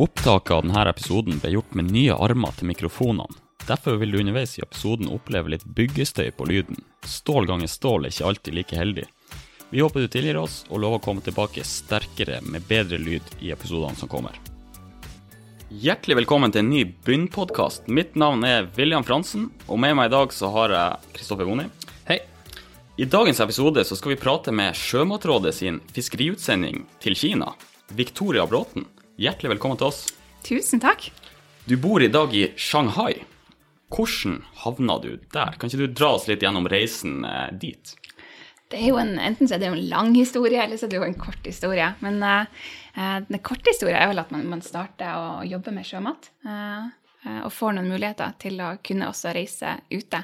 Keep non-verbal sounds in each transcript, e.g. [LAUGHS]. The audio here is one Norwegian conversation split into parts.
Opptaket av denne episoden ble gjort med nye armer til mikrofonene. Derfor vil du underveis i episoden oppleve litt byggestøy på lyden. Stål ganger stål er ikke alltid like heldig. Vi håper du tilgir oss, og lover å komme tilbake sterkere med bedre lyd i episodene som kommer. Hjertelig velkommen til en ny Bunn-podkast. Mitt navn er William Fransen, og med meg i dag så har jeg Kristoffer Boni. Hei. I dagens episode så skal vi prate med Sjømatrådet sin fiskeriutsending til Kina, Victoria Bråten. Hjertelig velkommen til oss. Tusen takk. Du bor i dag i Shanghai. Hvordan havna du der? Kan ikke du dra oss litt gjennom reisen eh, dit? Det er jo en, enten så er det en lang historie, eller så er det jo en kort historie. Men uh, den korte historien er vel at man, man starter å jobbe med sjømat. Uh, uh, og får noen muligheter til å kunne også reise ute.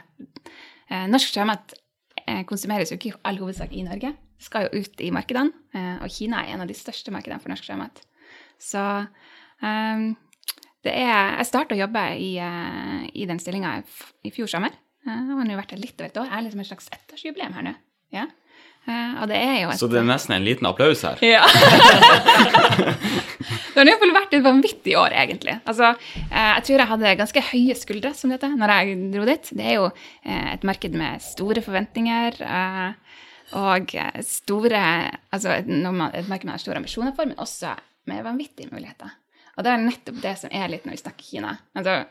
norsk sjømat konsumeres jo ikke i all hovedsak i Norge. Skal jo ut i markedene. og Kina er en av de største markedene for norsk sjømat. Så det er Jeg starta å jobbe i, i den stillinga i fjor sommer. Jeg har nå vært her litt over et år. Jeg er liksom et slags ettårsjubileum her nå. Ja. Uh, og det er jo et, Så det er nesten en liten applaus her? Ja. [LAUGHS] det har iallfall vært et vanvittig år, egentlig. Altså, uh, jeg tror jeg hadde ganske høye skuldre som dette når jeg dro dit. Det er jo uh, et marked med store forventninger. og store Altså et, et marked man har store ambisjoner for, men også med vanvittige muligheter. Og det er nettopp det som er litt når vi snakker Kina. Altså,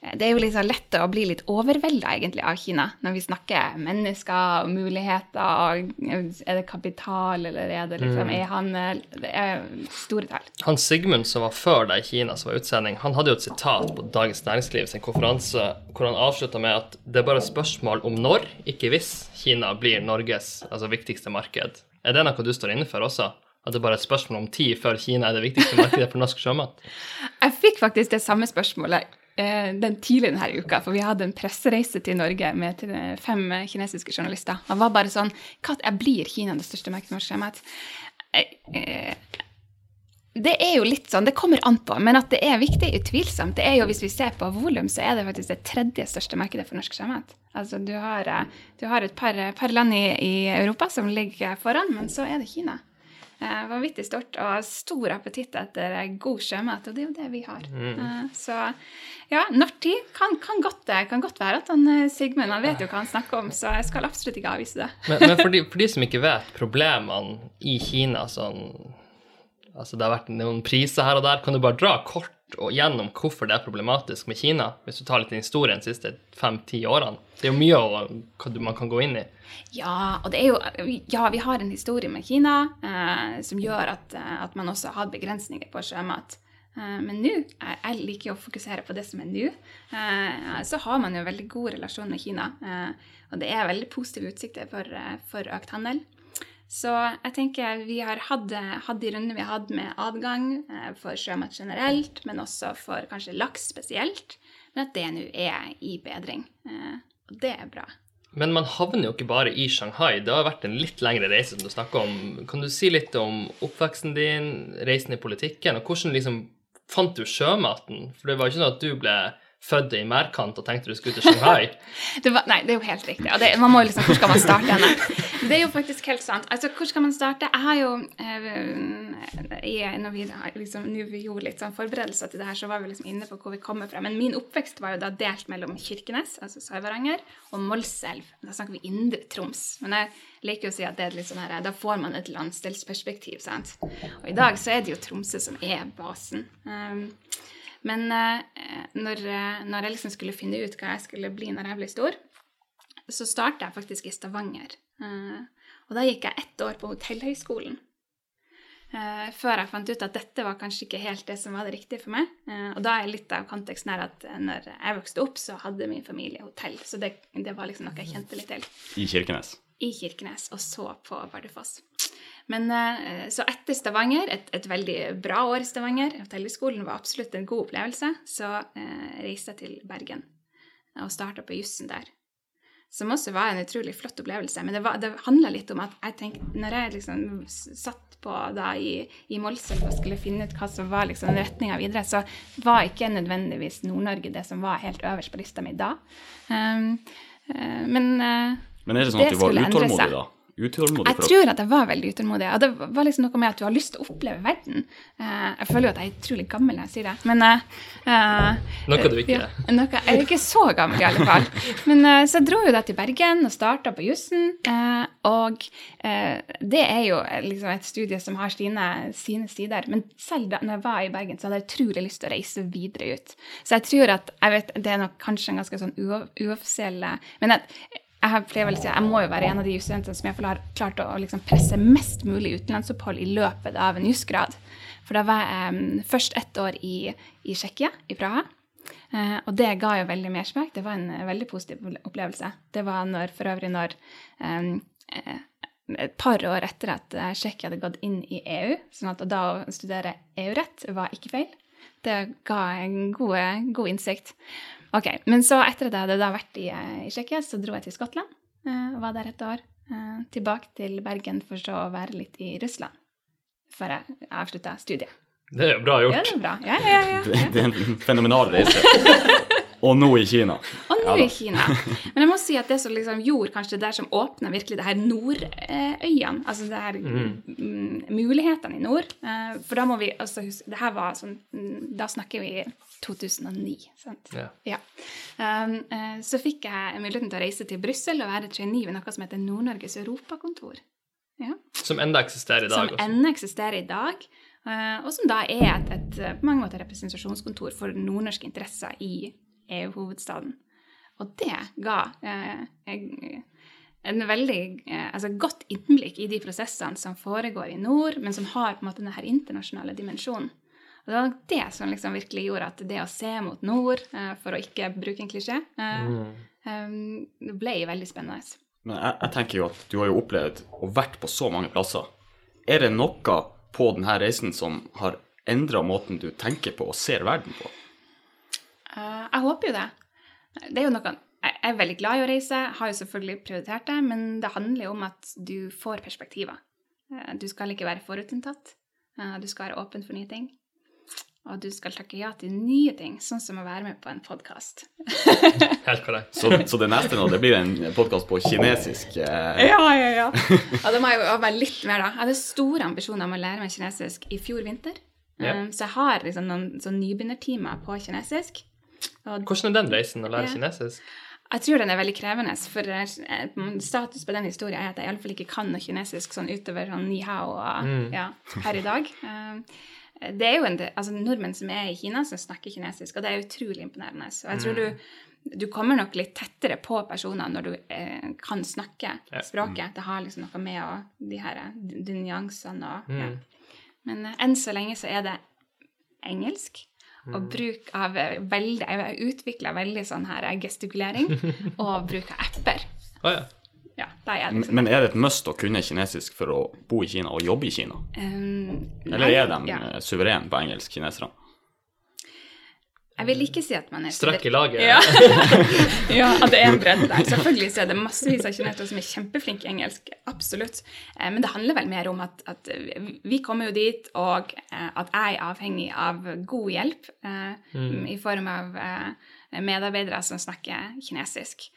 det er jo så lett å bli litt overvelda egentlig av Kina når vi snakker mennesker og muligheter. Og er det kapital, eller er det liksom e-handel? Det er store tall. Han Sigmund som var før deg i Kina, som var utsending, han hadde jo et sitat på Dagens Næringsliv sin konferanse hvor han avslutta med at det er bare et spørsmål om når, ikke hvis, Kina blir Norges altså, viktigste marked. Er det noe du står inne for også? At det bare er et spørsmål om tid før Kina er det viktigste markedet for norsk sjømat? [LAUGHS] Jeg fikk faktisk det samme spørsmålet eh, den tidligere denne uka, for vi hadde en pressereise til Norge med fem kinesiske journalister. Det var bare sånn Hva blir Kina det største markedet for norsk sjømat? Eh, det er jo litt sånn, det kommer an på, men at det er viktig, utvilsomt. Det er jo, Hvis vi ser på volum, så er det faktisk det tredje største markedet for norsk sjømat. Altså, du har, eh, du har et par, par land i, i Europa som ligger foran, men så er det Kina. Eh, vanvittig stort og stor appetitt etter god sjømat, og det er jo det vi har. Mm. Eh, så ja, når tid kan, kan, godt, kan, godt, være at han eh, Sigmund han vet jo hva han snakker om, så jeg skal absolutt ikke avvise det. men, men for, de, for, de, som ikke vet problemene i Kina sånn Altså det har vært noen priser her og der, kan du bare dra kort og gjennom hvorfor det er problematisk med Kina, hvis du tar litt historien de siste fem-ti årene? Det er jo mye å, man kan gå inn i. Ja, og det er jo Ja, vi har en historie med Kina eh, som gjør at, eh, at, man også har begrensninger på sjømat. Eh, men nå, jeg liker å fokusere på det som er nå, eh, så har man jo veldig god relasjon med Kina. Og det er veldig positive utsikter for, for, økt handel. Så jeg tenker vi har hatt, hatt de rundene vi har hatt med adgang for sjømat generelt, men også for kanskje laks spesielt. Men at det nå er i bedring. Og det er bra. Men man havner jo ikke bare i Shanghai. Det har vært en litt lengre reise. som du snakker om. Kan du si litt om oppveksten din, reisen i politikken, og hvordan liksom fant du sjømaten? For det var ikke sånn at du ble født i Mærkant og tenkte du skulle til Shanghai? [LAUGHS] var, nei, det er jo helt riktig. Det, man må jo liksom, Hvor skal man starte henne? [LAUGHS] Det er jo faktisk helt sant. Altså, Hvor skal man starte? Jeg har jo eh, Når vi liksom, vi gjorde litt sånn forberedelser til det her, så var vi liksom inne på hvor vi kommer fra. Men min oppvekst var jo da delt mellom Kirkenes, altså Sør-Varanger, og Målselv. Da snakker vi Indre Troms. Men jeg liker å si at det er litt sånn her, da får man et landsdelsperspektiv. sant? Og i dag så er det jo Tromsø som er basen. Um, men uh, når, uh, når, jeg liksom skulle finne ut hva jeg skulle bli når jeg ble stor, så starta jeg faktisk i Stavanger. Uh, og da gikk jeg ett år på Hotellhøgskolen. før jeg fant ut at dette var kanskje ikke helt det som var det riktige for meg. og da er litt av konteksten her at når jeg vokste opp, så hadde min familie hotell. Så det, det var liksom noe jeg kjente litt til. I Kirkenes? I Kirkenes, og så på Bardufoss. Men eh, Så etter Stavanger, et, et, veldig bra år i Stavanger, hotellhøgskolen var absolutt en god opplevelse, så eh, reiste jeg til Bergen og starta på jussen der. Som også var en utrolig flott opplevelse. Men det, var, det handla litt om at jeg tenkte, når jeg liksom satt på da i, i Målselv og skulle finne ut hva som var liksom retninga videre, så var ikke nødvendigvis Nord-Norge det som var helt øverst på lista mi da. Um, uh, men uh, Men er det sånn at du var utålmodig da? Utålmodig? Jeg tror at jeg var veldig utålmodig. Og det var liksom noe med at du har lyst til å oppleve verden. Eh, jeg føler jo at jeg er utrolig gammel når jeg sier det, men eh, Noe du ikke ja, noe, Jeg er ikke så gammel, i alle fall. [LAUGHS] Men uh, så jeg dro jo da til Bergen og starta på jussen. Uh, og det er jo liksom et studie som har sine, sine sider. Men selv da når jeg var i Bergen, så hadde jeg utrolig lyst til å reise videre ut. Så jeg tror at jeg vet, Det er nok kanskje en ganske sånn uoffisiell Men at jeg pleier vel jeg må jo være en av de jusstudentene som i har klart å, liksom presse mest mulig utenlandsopphold i løpet av en jusgrad. For da var jeg først ett år i, i Tsjekkia, i Praha. Uh, og det ga jo veldig mersmak. Det var en eh, veldig positiv opplevelse. Det var når, for øvrig når um, et par år etter at Tsjekkia hadde gått inn i EU, sånn da å studere EU-rett var ikke feil. Det ga en god, god innsikt. Ok, Men så etter at jeg hadde da vært i, eh, i Tsjekkia, så dro jeg til Skottland. Uh, var der et år. Uh, tilbake til Bergen for så å være litt i Russland. Før jeg avslutta studiet. Det er bra gjort. Ja, det er bra. Ja, ja, ja. Det, [LAUGHS] det er en fenomenal reise. Og nå i Kina. Og nå Ja i Kina. Men jeg må si at det som liksom gjorde kanskje det der som åpna virkelig det her nordøyene, altså det her mm, mulighetene i nord eh, For da må vi altså huske Det her var sånn mm, Da snakker vi 2009, sant? Ja. Ja. Um, eh, så fikk jeg muligheten til å reise til Brussel og være trainee ved noe som heter Nord-Norges europakontor. Ja. Som enda eksisterer i dag. Som ennå eksisterer i dag. eh, og som da er et, et på mange måter representasjonskontor for nordnorske interesser i EU-hovedstaden. Og det ga eh, en- en veldig eh, altså godt innblikk i de prosessene som foregår i nord, men som har på en måte denne internasjonale dimensjonen. Og det var det som liksom virkelig gjorde at det å se mot nord, eh, for å ikke bruke en klisjé, eh, Mm. eh, ble veldig spennende. Men jeg, jeg tenker jo at du har jo opplevd og vært på så mange plasser. Er det noe på denne reisen som har endra måten du tenker på og ser verden på? Eh, jeg håper jo det. Det er jo noe Jeg er veldig glad i å reise, har jo selvfølgelig prioritert det, men det handler jo om at du får perspektiver. Eh, Du skal ikke være forutinntatt. Eh, Du skal være åpen for nye ting. Og du skal takke ja til nye ting, sånn som å være med på en podkast. [LAUGHS] Helt korrekt. Så, så det neste nå, det blir en podkast på kinesisk. Eh, Ja, ja, ja. [LAUGHS] ja da må jeg øve meg litt mer, da. Jeg hadde store ambisjoner om å lære meg kinesisk i fjor vinter. Yeah. Um, Så jeg har liksom noen sånn nybegynnertimer på kinesisk. Hvordan er den reisen å lære Ja. kinesisk? Jeg tror den er veldig krevende, for eh, status på den historien er at jeg iallfall ikke kan noe kinesisk sånn utover sånn ni hao og, Mm. ja, her i dag. [LAUGHS] Eh, Det er jo en altså nordmenn som er i Kina, som snakker kinesisk, og det er utrolig imponerende. Og jeg tror du, du kommer nok litt tettere på personer når du eh, kan snakke språket. Det har liksom noe med å, de her eh, de, nyansene og ja. Mm. Men enn så lenge så er det engelsk. Og bruk av veldig Jeg utvikla veldig sånn her eh, gestikulering [LAUGHS] og bruk av apper. Oh, ja. Ja, er Men liksom men er det et must å kunne kinesisk for å bo i Kina og jobbe i Kina? um, Eller er de ja. eh, suverene på engelsk, kineserne? Jeg vil ikke si at man er Strekk i laget. Ja. [LAUGHS] ja, at det er en bredde der. Selvfølgelig så er det massevis av kinesere som er kjempeflinke i engelsk. Absolutt. Eh, Men det handler vel mer om at, at vi kommer jo dit, og eh, at jeg er avhengig av god hjelp mm. i form av eh, medarbeidere som snakker kinesisk.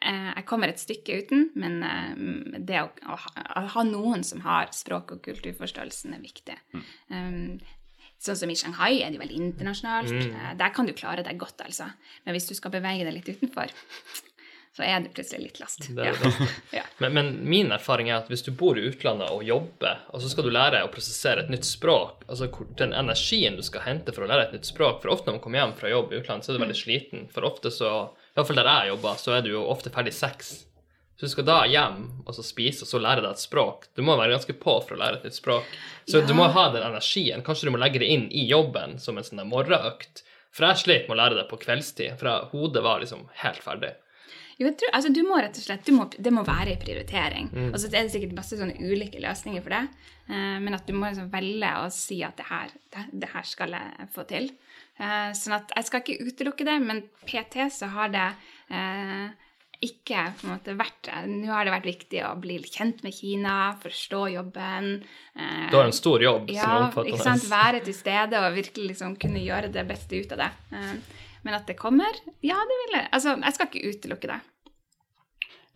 Eh, Jeg kommer et stykke uten, men eh, det å, å, ha, å ha noen som har språk- og kulturforståelsen, er viktig. Um, Sånn som i Shanghai er det veldig internasjonalt. Mm. Der kan du klare deg godt, altså. Men hvis du skal bevege deg litt utenfor, så er det plutselig litt last. Det det Ja. [LAUGHS] Ja. Men, men min erfaring er at hvis du bor i utlandet og jobber, og så skal du lære å prosessere et nytt språk, altså den energien du skal hente for å lære et nytt språk For ofte når man kommer hjem fra jobb i utlandet, så er du veldig sliten. For ofte så fall der jeg jobber, så er du jo ofte ferdig seks. Så du skal da hjem og så spise og så lære deg et språk. Du må være ganske på for å lære et nytt språk. Så Ja. du må ha den energien. Kanskje du må legge det inn i jobben som en sånn morgenøkt. For jeg slet med å lære det på kveldstid, for hodet var liksom helt ferdig. Jo, jeg tror, altså, du må rett og slett, du må, Det må være en prioritering. Mm. Og så er det sikkert masse sånne ulike løsninger for det. eh, men at du må liksom velge å si at det her, det, det her skal jeg få til. Eh, sånn at jeg skal ikke utelukke det, men PT så har det eh, ikke på en måte vært Nå har det vært viktig å bli kjent med Kina, forstå jobben. eh, Du har en stor jobb som omfatter ja, ikke sant? Være til stede og virkelig liksom kunne gjøre det beste ut av det. Eh, Men at det kommer, ja, det vil jeg. Altså, jeg skal ikke utelukke det.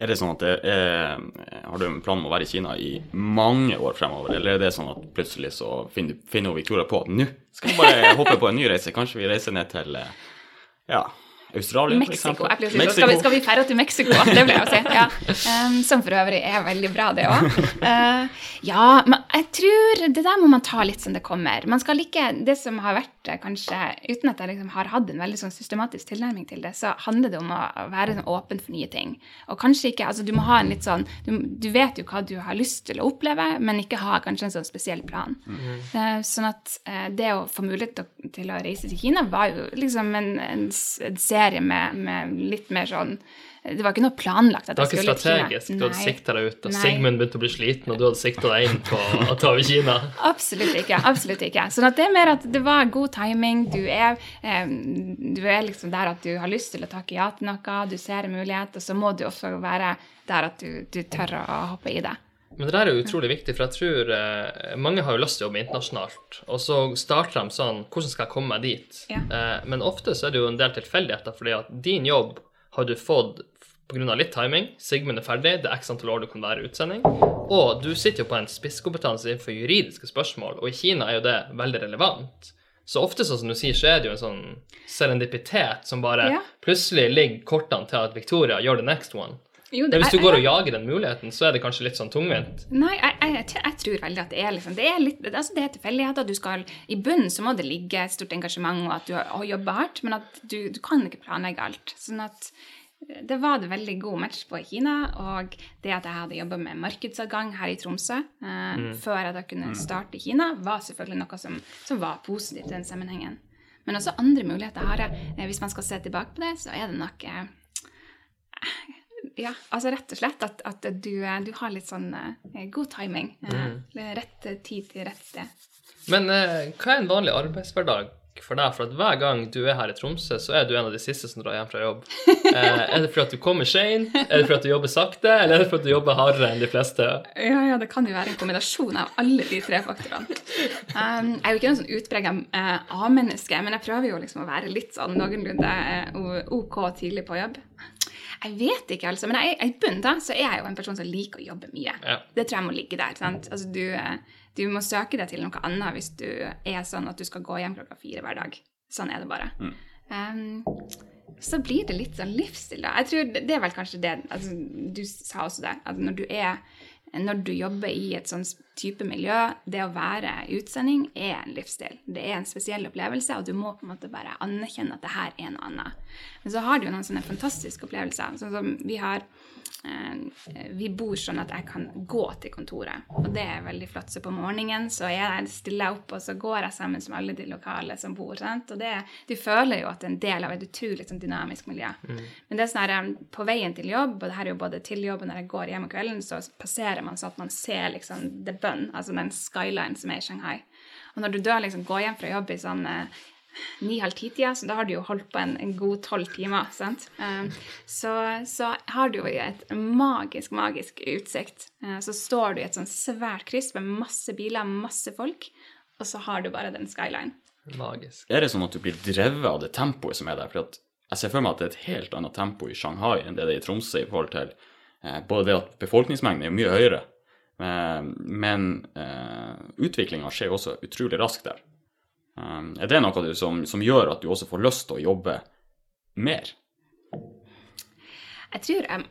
Er det sånn at det er Har Har du en plan om å være i Kina i mange år fremover, eller er det sånn at plutselig så finner, finner Victoria på at nå skal vi bare hoppe på en ny reise? Kanskje vi reiser ned til eh, ja, Australia, for eksempel? Så skal, vi, skal vi ferde til Mexico? [LAUGHS] Det vil jeg jo si. Ja. Um, som for øvrig er veldig bra, det òg. Uh, ja, men jeg tror det der må man ta litt som det kommer. Man skal ikke Det som har vært eh, kanskje Uten at jeg liksom har hatt en veldig sånn systematisk tilnærming til det, så handler det om å være sånn åpen for nye ting. Og kanskje ikke Altså, du må ha en litt sånn Du, du vet jo hva du har lyst til å oppleve, men ikke ha kanskje en sånn spesiell plan. Uh, sånn at uh, det å få mulighet til å reise til Kina var jo liksom en, en, en serie med, med litt mer sånn Det var ikke noe planlagt. at Det var jeg ikke skulle til Kina. strategisk. Du hadde sikta deg ut, Nei. Sigmund begynte å bli sliten, og du hadde sikta deg inn på å ta over Kina. [LAUGHS] Absolutt ikke. absolutt ikke. Sånn at det er mer at det var god timing. Du er, eh, du er liksom der at du har lyst til å takke ja til noe, du ser en mulighet, og så må du også være der at du, du tør å hoppe i det. Men det der er jo utrolig viktig, for jeg tror eh, mange har jo lyst til å jobbe internasjonalt, og så starter de sånn Hvordan skal jeg komme meg dit? Ja. Eh, men ofte så er det jo en del tilfeldigheter, fordi at din jobb har du fått pga. litt timing. Sigmund er ferdig, det er x antall år du kan være i utsending. Og du sitter jo på en spisskompetanse innenfor juridiske spørsmål, og i Kina er jo det veldig relevant. Så ofte, sånn som du sier, så er det jo en sånn serendipitet som bare Ja. plutselig ligger kortene til at Victoria gjør the next one. Jo, Men hvis du går og jager den muligheten, så er det kanskje litt sånn tungvint. Nei, jeg, jeg, jeg, tror veldig at det er liksom Det er litt, altså det er tilfeldigheter. Du skal I bunnen så må det ligge et stort engasjement og at du har, jobba hardt, men at du, du kan ikke planlegge alt. Sånn at eh, det var det veldig god match på i Kina, og det at jeg hadde jobba med markedsadgang her i Tromsø eh, før jeg da kunne starte i Kina, var selvfølgelig noe som, som var positivt i den sammenhengen. Men også andre muligheter har jeg. Eh, Hvis man skal se tilbake på det, så er det nok eh, ja, altså rett og slett at, at du, eh, du har litt sånn uh, god timing. Eh, Rett tid til rett sted. Men uh, hva er en vanlig arbeidshverdag for deg? For at hver gang du er her i Tromsø, så er du en av de siste som drar hjem fra jobb. [LAUGHS] Er det fordi at du kommer seint? Er det fordi at du jobber sakte? Eller er det fordi at du jobber hardere enn de fleste? Ja, ja, det kan jo være en kombinasjon av alle de tre faktorene. Um, jeg er jo ikke noen sånn utprega A-menneske, men jeg prøver jo liksom å være litt sånn noenlunde OK tidlig på jobb. Jeg vet ikke, altså. Men jeg, i bunnen da, så er jeg jo en person som liker å jobbe mye. Ja. Det tror jeg må ligge der. sant? Altså, du, du må søke deg til noe annet hvis du er sånn at du skal gå hjem klokka fire hver dag. Sånn er det bare. Um, så blir det litt sånn livsstil, da. Jeg tror det, det er vel kanskje det altså, Du sa også det, at når du er når du jobber i et sånn type miljø, det å være utsending er en livsstil. Det er en spesiell opplevelse, og du må på en måte bare anerkjenne at det her er noe annet. Men så har du jo noen sånne fantastiske opplevelser. Sånn som vi har Vi bor sånn at jeg kan gå til kontoret, og det er veldig flott. Så på morgenen så jeg, stiller jeg opp, og så går jeg sammen med alle de lokale som bor. Sant? Og det, du føler jo at det er en del av et utrolig sånn, dynamisk miljø. Men det er sånn her, eh, på veien til jobb, og det her er jo både til jobb og når jeg går hjem om kvelden, så passerer man sånn at man ser liksom the bun, altså den skyline som er i Shanghai. Og når du da liksom går hjem fra jobb i sånn eh, ni-halv ti-tida, så da har du jo holdt på en, en god tolv timer. sant? Um, så, så har du jo et magisk, magisk utsikt. Uh, så står du i et sånn svært kryss med masse biler, masse folk, og så har du bare den skyline. Magisk. Er det sånn at du blir drevet av det tempoet som er der? For jeg ser for meg at det er et helt annet tempo i Shanghai enn det det er i Tromsø i forhold til eh, både det at befolkningsmengden er mye høyere, eh, men eh, utviklinga skjer jo også utrolig raskt der. Um, er det noe du, som, som gjør at du også får lyst til å jobbe mer? Jeg tror um,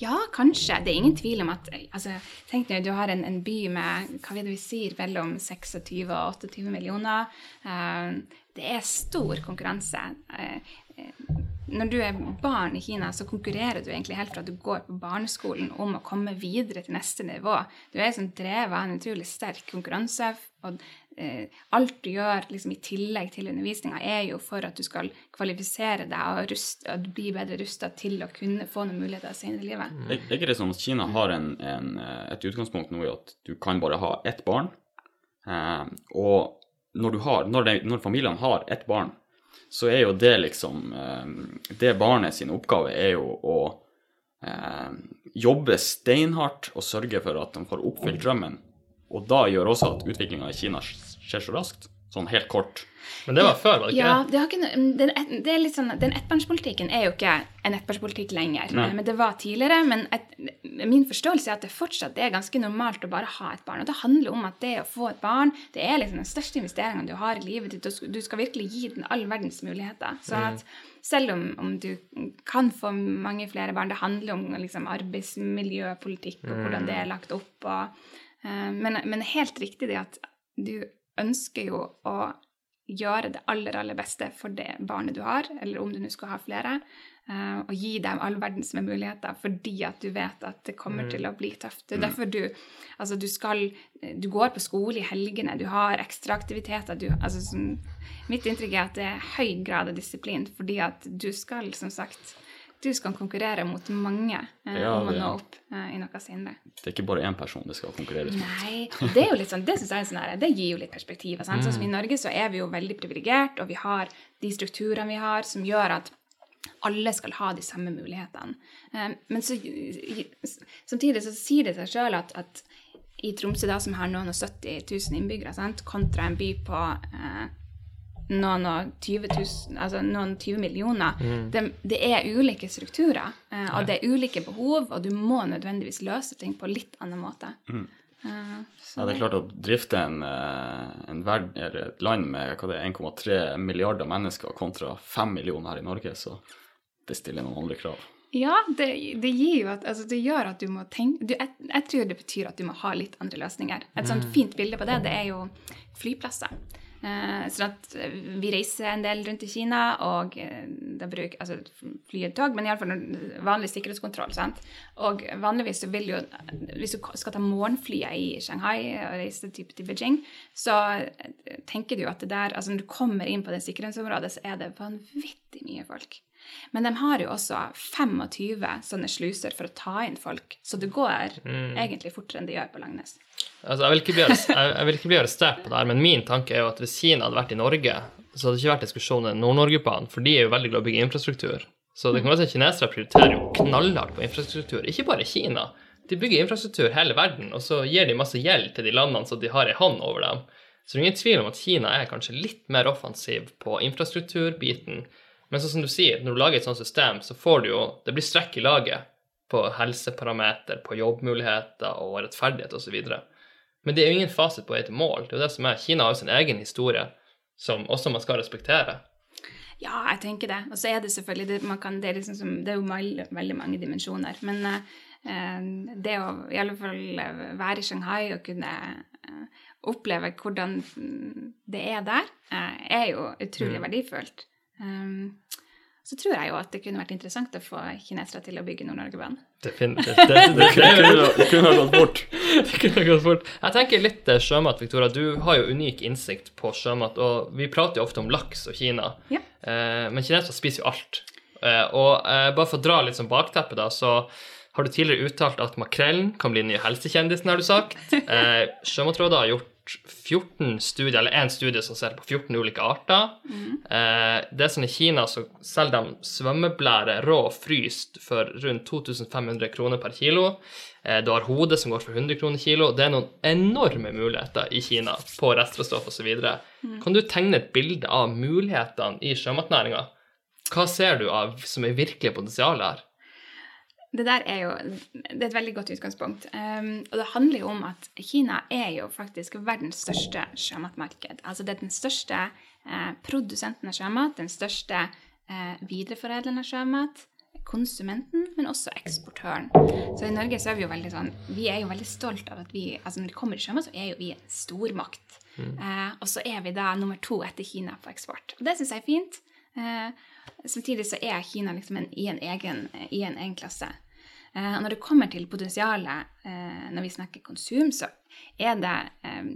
Ja, kanskje. Det er ingen tvil om at altså, Tenk deg, du har en, en by med hva vil vi sier, mellom 26 og 28 millioner. Uh, det er stor konkurranse. Uh, uh, når du er barn i Kina, så konkurrerer du egentlig helt fra du går på barneskolen om å komme videre til neste nivå. Du er sånn drevet av en utrolig sterk konkurranse. og eh, alt du gjør liksom, i tillegg til undervisninga, er jo for at du skal kvalifisere deg og, rust, og bli bedre rusta til å kunne få noen muligheter senere i livet. Er er ikke det sånn at Kina har en, en, eh, et utgangspunkt nå i at du kan bare ha ett barn? Eh, og når, du har, når, de, når familiene har ett barn, så er jo det liksom eh, Det barnet sin oppgave er jo å eh, jobbe steinhardt og sørge for at de får oppfylt drømmen. Og da gjør også at utviklinga i Kina skjer så raskt. Sånn helt kort. Men det var før, var det ikke Ja, det? det, har ikke, den, det er litt sånn, den ettbarnspolitikken er jo ikke en ettbarnspolitikk lenger. Nei. Men det var tidligere. Men et, min forståelse er at det fortsatt er ganske normalt å bare ha et barn. Og det handler om at det å få et barn det er liksom den største investeringen du har i livet ditt. og Du skal virkelig gi den all verdens muligheter. Så at selv om, om du kan få mange flere barn, det handler om liksom, arbeidsmiljøpolitikk og hvordan det er lagt opp. Og, uh, men, men helt riktig det at du ønsker jo å gjøre det aller, aller beste for det barnet du har, eller om du nå skal ha flere, eh, og gi dem all verdens med muligheter fordi at du vet at det kommer til å bli tøft. Det er derfor du Altså, du skal Du går på skole i helgene, du har ekstraaktiviteter, du Altså, sånn, mitt inntrykk er at det er høy grad av disiplin fordi at du skal, som sagt du skal konkurrere mot mange eh, Ja, om å nå opp eh, i noe sinne. Det er ikke bare én person det skal konkurreres mot. Nei, det er jo litt sånn, det synes jeg er sånn her, det gir jo litt perspektiv. Sant? Sånn som I Norge så er vi jo veldig privilegert, og vi har de strukturene vi har som gjør at alle skal ha de samme mulighetene. Eh, Men så, samtidig så sier det seg sjøl at, at i Tromsø, da, som har noen og 70 000 innbyggere, sant? kontra en by på eh, noen og 20 000, altså noen 20 millioner. Det, det er ulike strukturer, eh, og det er ulike behov, og du må nødvendigvis løse ting på litt annen måte. Eh, så Ja, det er klart å drifte en, eh, en verd, eller et land med hva det er, 1,3 milliarder mennesker kontra 5 millioner her i Norge, så det stiller noen andre krav. Ja, det, det gir jo at altså det gjør at du må tenke du, jeg, jeg tror det betyr at du må ha litt andre løsninger. Et sånt fint bilde på det, det er jo flyplasser. Eh, eh, vi reiser en del rundt i Kina, og eh, da bruker altså fly og tog, men iallfall vanlig sikkerhetskontroll. sant? Og vanligvis så vil jo Hvis du skal ta morgenflyet i Shanghai og reise type til Beijing, så eh, tenker du at det der altså Når du kommer inn på det sikkerhetsområdet, så er det vanvittig mye folk. Men de har jo også 25 sånne sluser for å ta inn folk, så det går egentlig fortere enn det gjør på Langnes. Altså, jeg, vil ikke bli, jeg, jeg vil ikke bli arrestert på det her, men min tanke er jo at hvis Kina hadde vært i Norge, så hadde det ikke vært diskusjon om Nord-Norge-banen, for de er jo veldig glad i å bygge infrastruktur. Så det kan være at kinesere prioriterer jo knallhardt på infrastruktur. Ikke bare Kina. De bygger infrastruktur hele verden, og så gir de masse gjeld til de landene så de har ei hånd over dem. Så det er ingen tvil om at Kina er kanskje litt mer offensiv på infrastrukturbiten. Men sånn som du sier, når du lager et sånt system, så får du jo Det blir strekk i laget på helseparameter, på jobbmuligheter og rettferdighet osv. Men det er jo ingen fasit på vei til mål. Det er jo det som er. Kina har jo sin egen historie som også man skal respektere. Ja, jeg tenker det. Og så er det selvfølgelig det, man kan, det, er liksom som, det er jo veldig, veldig mange dimensjoner. Men eh, det å i alle fall være i Shanghai og kunne eh, oppleve hvordan mm, det er der, eh, er jo utrolig verdifullt. Um, så tror jeg jo at det kunne vært interessant å få kinesere til å bygge Nord-Norge-banen. Definitivt. [LAUGHS] Det, det, det, det, kunne ha gått bort. [LAUGHS] det kunne gått fort. Jeg tenker litt eh, sjømat, Victoria. Du har jo unik innsikt på sjømat, og vi prater jo ofte om laks og Kina. Ja. Eh, men kinesere spiser jo alt. Eh, og eh, bare for å dra litt som bakteppe, da, så har du tidligere uttalt at makrellen kan bli den nye helsekjendisen, har du sagt. [LAUGHS] Eh, Sjømatrådet har gjort 14 studier, eller én studie som ser på 14 ulike arter. Eh, det er sånn I Kina så selger de svømmeblære rå og fryst for rundt 2500 kroner per kilo. Eh, du har hodet som går for 100 kroner kilo. Det er noen enorme muligheter i Kina på restråstoff osv. Mm. Kan du tegne et bilde av mulighetene i sjømatnæringa? Hva ser du av som er virkelig potensial her? Det der er jo det er et veldig godt utgangspunkt. Um, og det handler jo om at Kina er jo faktisk verdens største sjømatmarked. Altså det er den største eh, produsenten av sjømat, den største eh, videreforedlende av sjømat, konsumenten, men også eksportøren. Så i Norge så er vi jo veldig sånn Vi er jo veldig stolt av at vi altså når det kommer til sjømat, så er jo vi en stormakt. Eh, og så er vi da nummer to etter Kina på eksport. Og det syns jeg er fint. Eh, samtidig så er Kina liksom en, i, en egen, i en egen klasse. Eh, når det kommer til potensialet eh, når vi snakker konsum, så er det eh,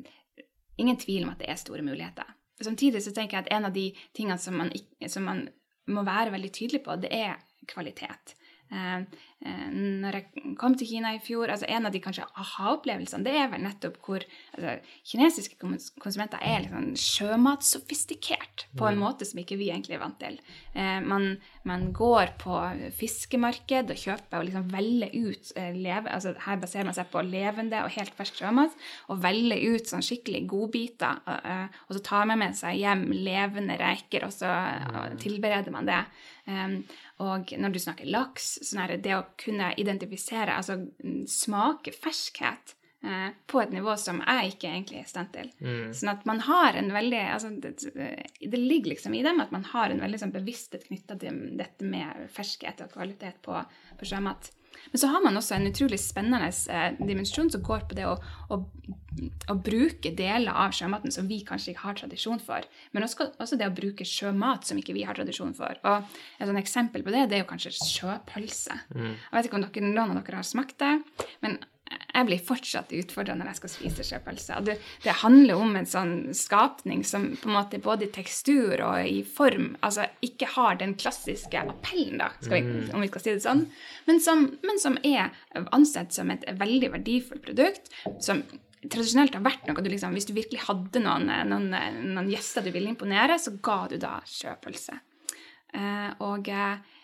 ingen tvil om at det er store muligheter. Samtidig så tenker jeg at en av de tingene som man, som man må være veldig tydelig på, det er kvalitet. Eh, eh, når jeg kom til Kina i fjor, altså en av de kanskje aha-opplevelsene, det er vel nettopp hvor altså, kinesiske konsumenter er liksom sjømatsofistikert på en måte som ikke vi egentlig er vant til. Eh, man, man går på fiskemarked og kjøper og liksom velger ut eh, leve, altså Her baserer man seg på levende og helt fersk sjømat, og velger ut sånn skikkelig godbiter. eh, og så tar man med seg hjem levende reker, og så og tilbereder man det. Um, og når du snakker laks, sånn er det å kunne identifisere, altså mm, smake ferskhet eh, på et nivå som jeg ikke egentlig er i stand til. Sånn at man har en veldig altså det, det ligger liksom i dem at man har en veldig sånn bevissthet knytta til dette med ferskhet og kvalitet på, på sjømat. Men så har man også en utrolig spennende eh, dimensjon som går på det å, å, å bruke deler av sjømaten som vi kanskje ikke har tradisjon for, men også, også det å bruke sjømat som ikke vi har tradisjon for. Og Et sånn eksempel på det det er jo kanskje sjøpølse. Jeg vet ikke om dere, noen av dere har smakt det, men jeg blir fortsatt utfordra når jeg skal spise sjøpølse. Det, det handler om en sånn skapning som på en måte både i tekstur og i form altså ikke har den klassiske appellen, da, vi, om vi skal si det sånn, men som, men som er ansett som et veldig verdifullt produkt. som tradisjonelt har vært noe du liksom, Hvis du virkelig hadde noen, noen, noen gjester du ville imponere, så ga du da sjøpølse. Eh, og eh,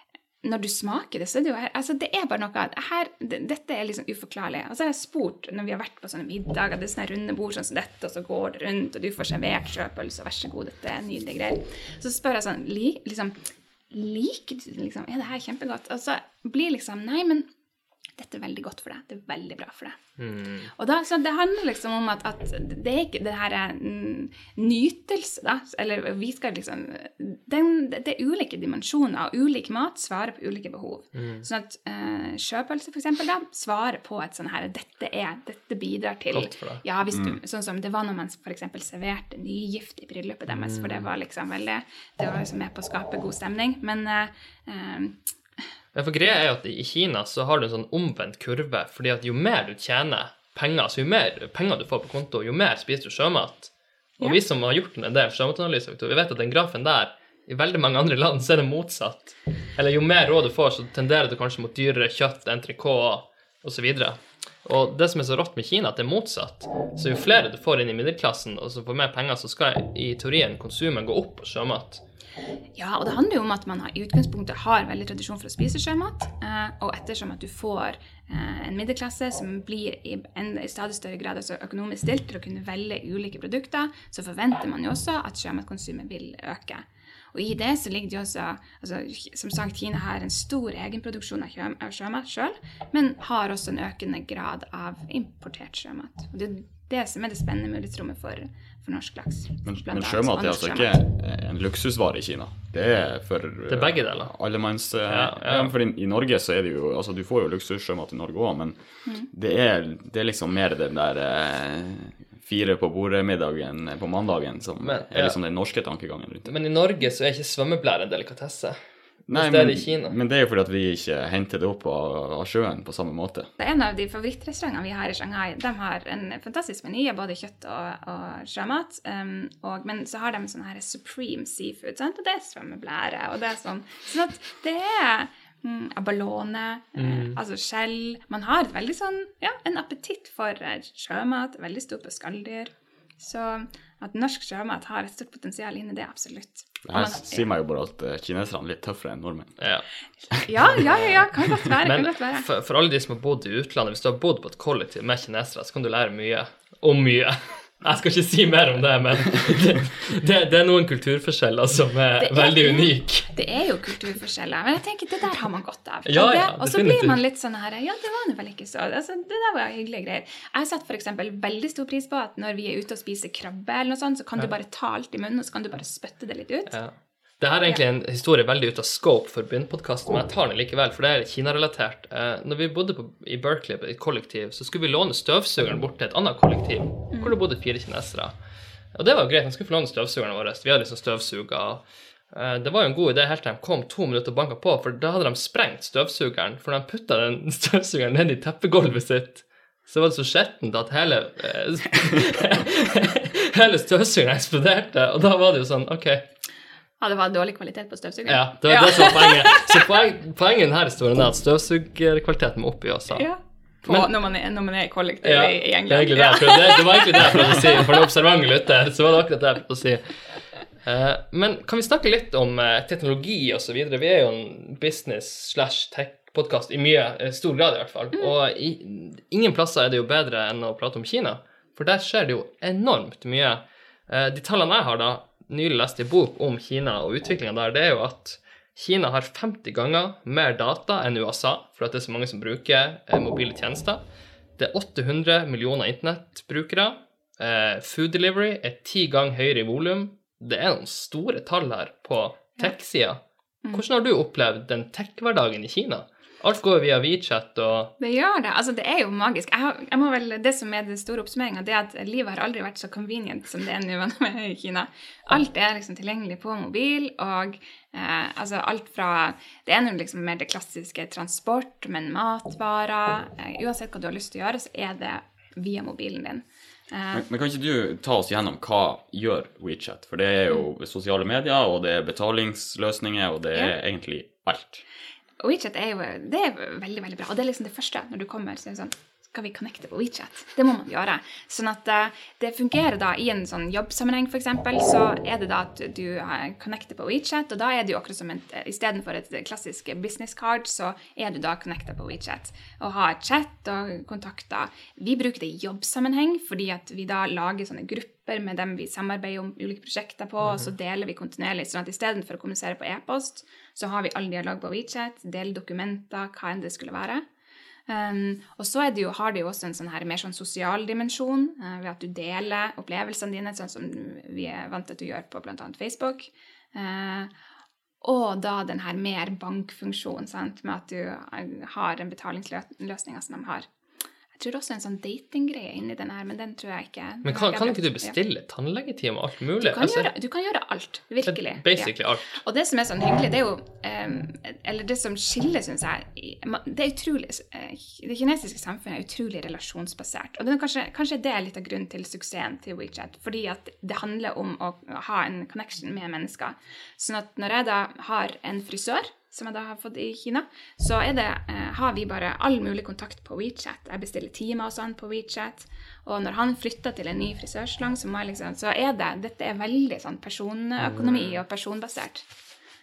når du smaker det, så er det jo altså det er bare noe her, Dette er liksom uforklarlig. Og så har jeg spurt når vi har vært på sånne middager, det er sånne runde bord sånn som dette, og så går det rundt, og du får servert sjøpølse, og vær så god, dette er nydelige greier. Så spør jeg sånn li, liksom, Liker du liksom? Er det her kjempegodt? Og så blir liksom Nei, men dette er veldig godt for deg. Det er veldig bra for deg. Og da, så Det handler liksom om at, at det er ikke det her er nytelse, da. Eller vi skal liksom den, Det er ulike dimensjoner, og ulik mat svarer på ulike behov. Sånn at uh, sjøpølse, for eksempel, da, svarer på et sånn her Dette er, dette bidrar til Godt for deg. Ja, hvis du, sånn som det var når man for eksempel serverte nygift i bryllupet deres, for det var liksom veldig Det var liksom med på å skape god stemning. Men eh, eh, for greia er jo at i Kina så har du en sånn omvendt kurve, fordi at jo mer du tjener penger, altså jo mer penger du får på konto, jo mer spiser du sjømat. Og Ja. vi som har gjort en del sjømatanalyser, vi vet at den grafen der, i veldig mange andre land, så er det motsatt. Eller jo mer råd du får, så tenderer du kanskje mot dyrere kjøtt, entrecôte osv. Og det som er så rått med Kina, at det er motsatt. Så jo flere du får inn i middelklassen, og som får mer penger, så skal i teorien konsumet gå opp på sjømat. Ja, og det handler jo om at man i utgangspunktet har veldig tradisjon for å spise sjømat. Eh, og ettersom at du får eh, en middelklasse som blir i, en, i stadig større grad altså økonomisk stilt til å kunne velge ulike produkter, så forventer man jo også at sjømatkonsumet vil øke. Og i det så ligger det også altså, Som sagt, Kina har en stor egenproduksjon av sjømat sjøl, men har også en økende grad av importert sjømat. Og det er det som er det spennende mulighetsrommet for, for norsk laks. Men, men sjømat er altså ikke en luksusvare i Kina. Det er for Det er begge deler. Allemanns... eh, Ja, ja. Ja, for i, i Norge så er det jo Altså, du får jo luksussjømat i Norge òg, men Mm. det, er, det er liksom mer den der eh, fire på bordet-middagen på mandagen som Men, ja. er liksom den norske tankegangen rundt det. Men i Norge så er ikke svømmeblære en delikatesse. Nei, men, i Kina. men det er jo fordi at vi ikke henter det opp av, av sjøen på samme måte. Det er En av de favorittrestaurantene vi har i Shanghai, de har en fantastisk meny av både kjøtt og, og sjømat. Um, og, men så har de sånn her supreme seafood, sant? og det er svømmeblære. Og det er sånn, sånn at det er mm, abalone, eh, altså skjell Man har et veldig sånn, ja, en appetitt for eh, sjømat, veldig stor på skalldyr. Så at norsk sjømat har et stort potensial inni det, absolutt. Det her sier meg jo bare at eh, kineserne er litt tøffere enn nordmenn. Ja. Ja, ja, ja, kan godt være. Men godt være. for, for alle de som har bodd i utlandet, hvis du har bodd på et kollektiv med kinesere, så kan du lære mye. Om mye. Jeg skal ikke si mer om det, men [LAUGHS] det, det, det er noen kulturforskjeller som er, er- veldig unike. Det er jo kulturforskjeller, men jeg tenker det der har man godt av. Ja, ja, og så blir man litt sånn her Ja, det var nå vel ikke så altså, Det der var hyggelige greier. Jeg setter f.eks. veldig stor pris på at når vi er ute og spiser krabbe, eller noe sånt, så kan du bare ta alt i munnen, og så kan du bare spytte det litt ut. Det her er egentlig en historie veldig ut av scope for Begynn-podkasten, men jeg tar den likevel, for det er Kina-relatert. Eh, når vi bodde på, i Berkeley, i et kollektiv, så skulle vi låne støvsugeren bort til et annet kollektiv, hvor det bodde fire kinesere. Og det var greit, han skulle få låne støvsugerne våre. Vi hadde liksom støvsuga. Eh, det var jo en god idé helt til de kom to minutter og banka på, for da hadde de sprengt støvsugeren. For de putta den [LAUGHS] støvsugeren ned i teppegulvet sitt. Så var det så skjettent at hele eh, [LAUGHS] Hele støvsugeren eksploderte, og da var det jo sånn OK, Ja, det var dårlig kvalitet på støvsugeren? Ja, det var det som var poenget. [LAUGHS] Så poeng, poenget i denne historien er at støvsugerkvaliteten må opp i USA. Ja. Men- når, man er, når man er i kollektiv Ja, i, i det, England. det, det, det var egentlig det jeg prøvde å si. For den observante lytter, så var det akkurat det jeg prøvde å si. Uh, men kan vi snakke litt om uh, teknologi videre? Vi er jo en business slash tech-podkast i mye uh, stor grad, i hvert fall. Og i, ingen plasser er det jo bedre enn å prate om Kina, for der skjer det jo enormt mye. Uh, de tallene jeg har da nylig lest i en bok om Kina og utviklinga der, det er jo at Kina har 50 ganger mer data enn USA, for det er så mange som bruker eh, mobile tjenester. Det er 800 millioner internettbrukere. Eh, food delivery er ti ganger høyere i volum. Det er noen store tall her på tech-sida. Hvordan har du opplevd den tech-hverdagen i Kina? Alt går via WeChat og Det gjør det. Altså, det er jo magisk. Jeg har, jeg må vel, det som er den store oppsummeringa, det er at livet har aldri vært så convenient som det er nå [LAUGHS] i Kina. Alt er liksom tilgjengelig på mobil, og eh, altså alt fra Det er nå liksom mer det klassiske transport, men matvarer eh, Uansett hva du har lyst til å gjøre, så er det via mobilen din. Eh, Men, men kan ikke du ta oss gjennom hva gjør WeChat? For det er jo sosiale medier, og det er betalingsløsninger, og det er Ja. egentlig alt. WeChat er jo det er veldig veldig bra. Og det er liksom det første når du kommer. så er det sånn, Skal vi connecte på WeChat? Det må man gjøre. Sånn at eh, det fungerer da i en sånn jobbsammenheng, f.eks., så er det da at du eh, connecter på WeChat, og da er det jo akkurat som et eh, Istedenfor et klassisk business card, så er du da connecta på WeChat. Og har chat og kontakter. Vi bruker det i jobbsammenheng fordi at vi da lager sånne grupper med dem vi samarbeider om ulike prosjekter på, og så deler vi kontinuerlig. sånn at istedenfor å kommunisere på e-post, så har vi all dialog på WeChat, del dokumenter, hva enn det skulle være. Um, og så det jo, har det jo også en sånn her mer sånn sosial dimensjon, uh, ved at du deler opplevelsene dine, sånn som vi er vant til at du gjør på bl.a. Facebook. Uh, og da den her mer bankfunksjonen, med at du eh, har en betalingsløsning som de har. Jeg tror også en sånn datinggreie inni den her, men den tror jeg ikke Men kan, kan ikke du brukt. Ja. bestille tannlegetime og alt mulig? Du kan, Altså, gjøre, du kan gjøre alt. Virkelig. Ja. Basically alt. Og det som er sånn hyggelig, det er jo um, Eller det som skiller, syns jeg Det er utrolig eh, Det kinesiske samfunnet er utrolig relasjonsbasert. Og det er kanskje, kanskje det er litt av grunnen til suksessen til WeChat. Fordi at det handler om å ha en connection med mennesker. Sånn at når jeg da har en frisør som jeg da har fått i Kina, så det, eh, har vi bare all mulig kontakt på WeChat. Jeg bestiller timer og sånn på WeChat. Og når han flytter til en ny frisørslang, så, liksom, så er det Dette er veldig sånn personøkonomi og personbasert.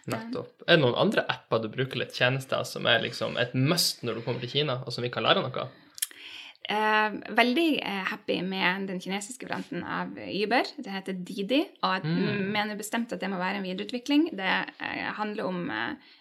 Nettopp. Er det noen andre apper du bruker litt tjenester som er liksom et must når du kommer til Kina, og som vi kan lære noe? Eh, veldig eh, happy med den kinesiske varianten av Uber. Det heter Didi, og jeg mener bestemt at det må være en videreutvikling. Det eh, handler om eh,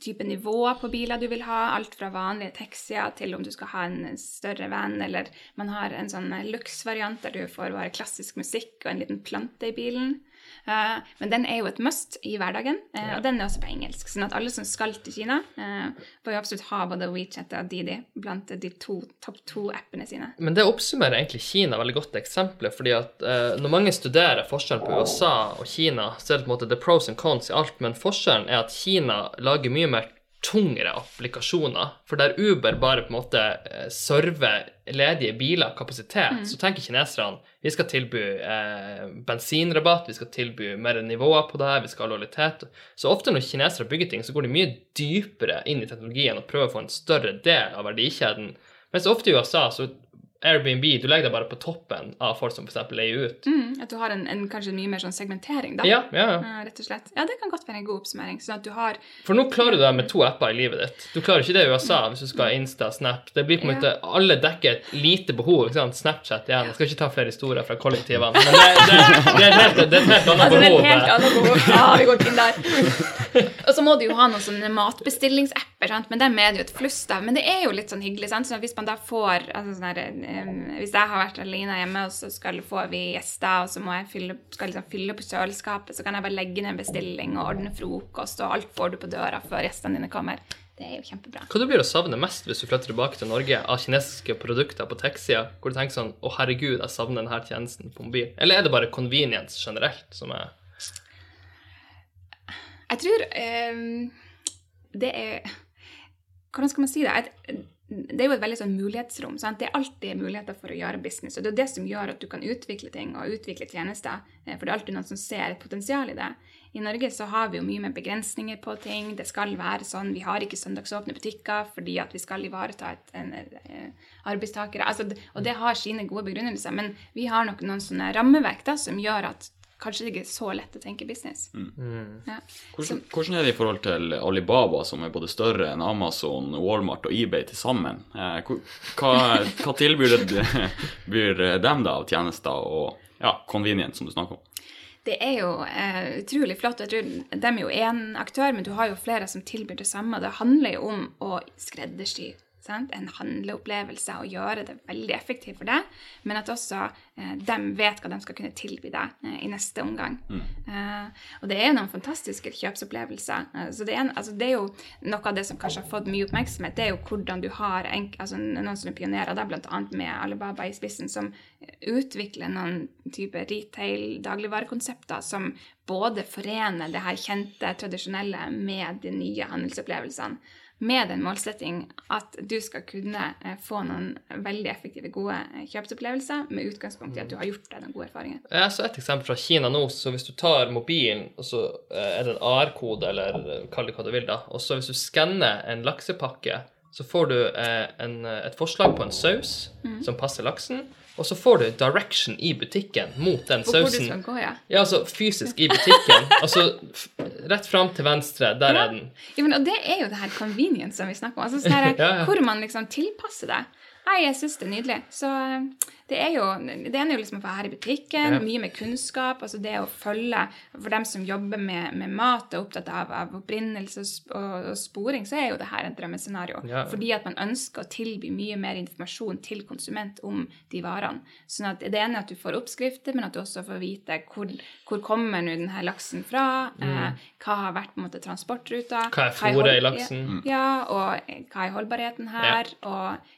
type nivå på biler du vil ha, alt fra vanlige taxier til om du skal ha en større van, eller man har en sånn luxe-variant der du får bare klassisk musikk og en liten plante i bilen. Eh, men den er jo et must i hverdagen, eh, og den er også på engelsk. sånn at alle som skal til Kina, eh, bør jo absolutt ha både WeChat og Didi blant de to, topp to appene sine. Men det oppsummerer egentlig Kina veldig godt eksempelet fordi at eh, når mange studerer forskjellen på USA og Kina, så er det på en måte the pros and cons i alt, men forskjellen er at Kina lager mye mer tungere applikasjoner. For der Uber bare på en måte eh, server ledige biler kapasitet, så tenker kineserne vi skal tilby eh, bensinrabatt, vi skal tilby mer nivåer på det her, vi skal ha lojalitet. Så ofte når kinesere bygger ting, så går de mye dypere inn i teknologien og prøver å få en større del av verdikjeden. Mens ofte i USA så Airbnb, du legger deg bare på toppen av folk som f.eks. leier ut. Mm, at du har en, en kanskje mye mer sånn segmentering, da. Ja, ja, ja. Eh, rett og slett. Ja, det kan godt være en god oppsummering. Sånn at du har For nå klarer du deg med to apper i livet ditt. Du klarer ikke det i USA hvis du skal ha Insta, Snap. Det blir på en måte, Alle dekker et lite behov. ikke sant? Snapchat igjen. Jeg skal ikke ta flere historier fra kollektivene. Men det, det, det, er helt, det er et helt annet Altså, det er et helt annet behov. Ja, vi går ikke inn der. Og så må du jo ha noen sånne matbestillingsapper, sant? men dem er det jo et flust av. Men det er jo litt sånn hyggelig, sant? Så hvis man da får altså sånn her, Hvis jeg har vært alene hjemme, og så skal får vi gjester, og så må jeg fylle, skal liksom fylle på kjøleskapet, så kan jeg bare legge ned en bestilling og ordne frokost, og alt får du på døra før gjestene dine kommer. Det er jo kjempebra. Hva du blir å savne mest hvis du flytter tilbake til Norge av kinesiske produkter på tech-sida, hvor du tenker sånn Å, herregud, jeg savner denne tjenesten på mobil. Eller er det bare convenience generelt som er Jeg tror um, det er Hvordan skal man si det? Jeg, det er jo et veldig sånn mulighetsrom. Sant? Det er alltid muligheter for å gjøre business. Og det er det som gjør at du kan utvikle ting og utvikle tjenester. eh, For det er alltid noen som ser et potensial i det. I Norge så har vi jo mye mer begrensninger på ting. Det skal være sånn. Vi har ikke søndagsåpne butikker fordi at vi skal ivareta et, en, en, arbeidstakere. Altså, og det har sine gode begrunnelser. Men vi har nok noen sånne rammeverk da, som gjør at kanskje det ikke er så lett å tenke business. Ja. Hvordan, hvordan er det i forhold til Alibaba, som er både større enn Amazon, Walmart og eBay til sammen? Eh, hva, hva tilbyr det- byr [LAUGHS] dem da av tjenester og ja, convenience, som du snakker om? Det er jo eh, utrolig flott. Jeg tror De er jo én aktør, men du har jo flere som tilbyr det samme. Det handler jo om å skreddersy sant? en handleopplevelse og gjøre det veldig effektivt for deg, men at også eh, de vet hva de skal kunne tilby deg eh, i neste omgang. Eh, og det er noen fantastiske kjøpsopplevelser. Eh, så det er, en, altså, det er jo noe av det som kanskje har fått mye oppmerksomhet, det er jo hvordan du har en, altså, noen som er pionerer, annet med Alibaba i spissen, som utvikler noen type retail-dagligvarekonsepter som både forener det her kjente, tradisjonelle med de nye handelsopplevelsene. Med den målsetting at du skal kunne eh, få noen veldig effektive, gode eh, kjøpsopplevelser med utgangspunkt i at du har gjort deg noen gode erfaringer. Jeg så et eksempel fra Kina nå. så Hvis du tar mobilen, og så eh, er det en AR-kode, eller kall det hva du vil, da, og så hvis du skanner en laksepakke, så får du eh, en, et forslag på en saus som passer laksen, og så får du direction i butikken mot den sausen. hvor du skal gå, ja. Ja, altså fysisk i butikken. [LAUGHS] altså rett fram til venstre, der er den. Ja, men, og det er jo det her convenience som vi snakker om. Altså, sånn her, [LAUGHS] Ja, ja. Hvor man liksom tilpasser det. Nei, jeg syns det er nydelig. Så eh, det er jo Det ene er jo liksom å være her i butikken, Ja. mye med kunnskap. altså Det å følge For dem som jobber med, med mat og er opptatt av, av opprinnelse og, og, og sporing, så er jo det her et drømmescenario. Ja. Fordi at man ønsker å tilby mye mer informasjon til konsument om de varene. Sånn at Det ene er at du får oppskrifter, men at du også får vite hvor, hvor kommer nå denne laksen fra, eh, hva har vært på en måte transportruta Hva er fôret i laksen? Ja, og hva er holdbarheten her, og eh,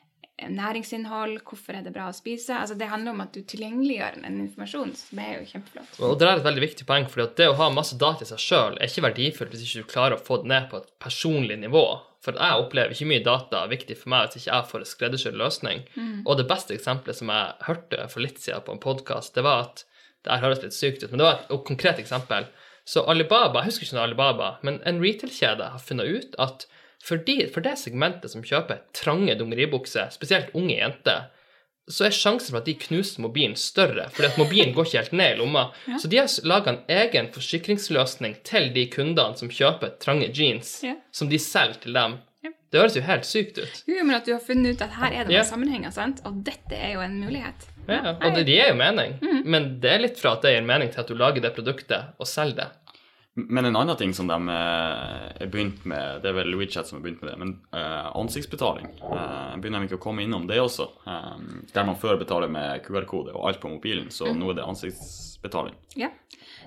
næringsinnhold, hvorfor er det bra å spise? Altså Det handler om at du tilgjengeliggjør en informasjon som er jo kjempeflott. Og det er et veldig viktig poeng, for det å ha masse data i seg sjøl er ikke verdifullt hvis ikke du klarer å få det ned på et personlig nivå. For jeg opplever ikke mye data er viktig for meg hvis ikke jeg får en skreddersydd løsning. Og det beste eksempelet som jeg hørte for litt siden på en podkast, det var at Det her høres litt sykt ut, men det var et konkret eksempel. Så Alibaba, jeg husker ikke noe Alibaba, men en retail-kjede har funnet ut at for, de, for det segmentet som kjøper trange dongeribukser, spesielt unge jenter, så er sjansen for at de knuser mobilen større, fordi at mobilen går ikke helt ned i lomma. [LAUGHS] Så de har laga en egen forsikringsløsning til de kundene som kjøper trange jeans, Ja. som de selger til dem. Ja. Det høres jo helt sykt ut. Jo, men at du har funnet ut at her er det noen Ja. sammenhenger, sant? og dette er jo en mulighet. Ja, og det, de gir jo mening, men det er litt fra at det gir mening til at du lager det produktet og selger det. Men en annen ting som de eh, er begynt med, det er vel WeChat som har begynt med det, men uh, ansiktsbetaling uh, begynner de ikke å komme innom det også. Um, der man før betaler med QR-kode og alt på mobilen, så nå er det ansiktsbetaling. Ja.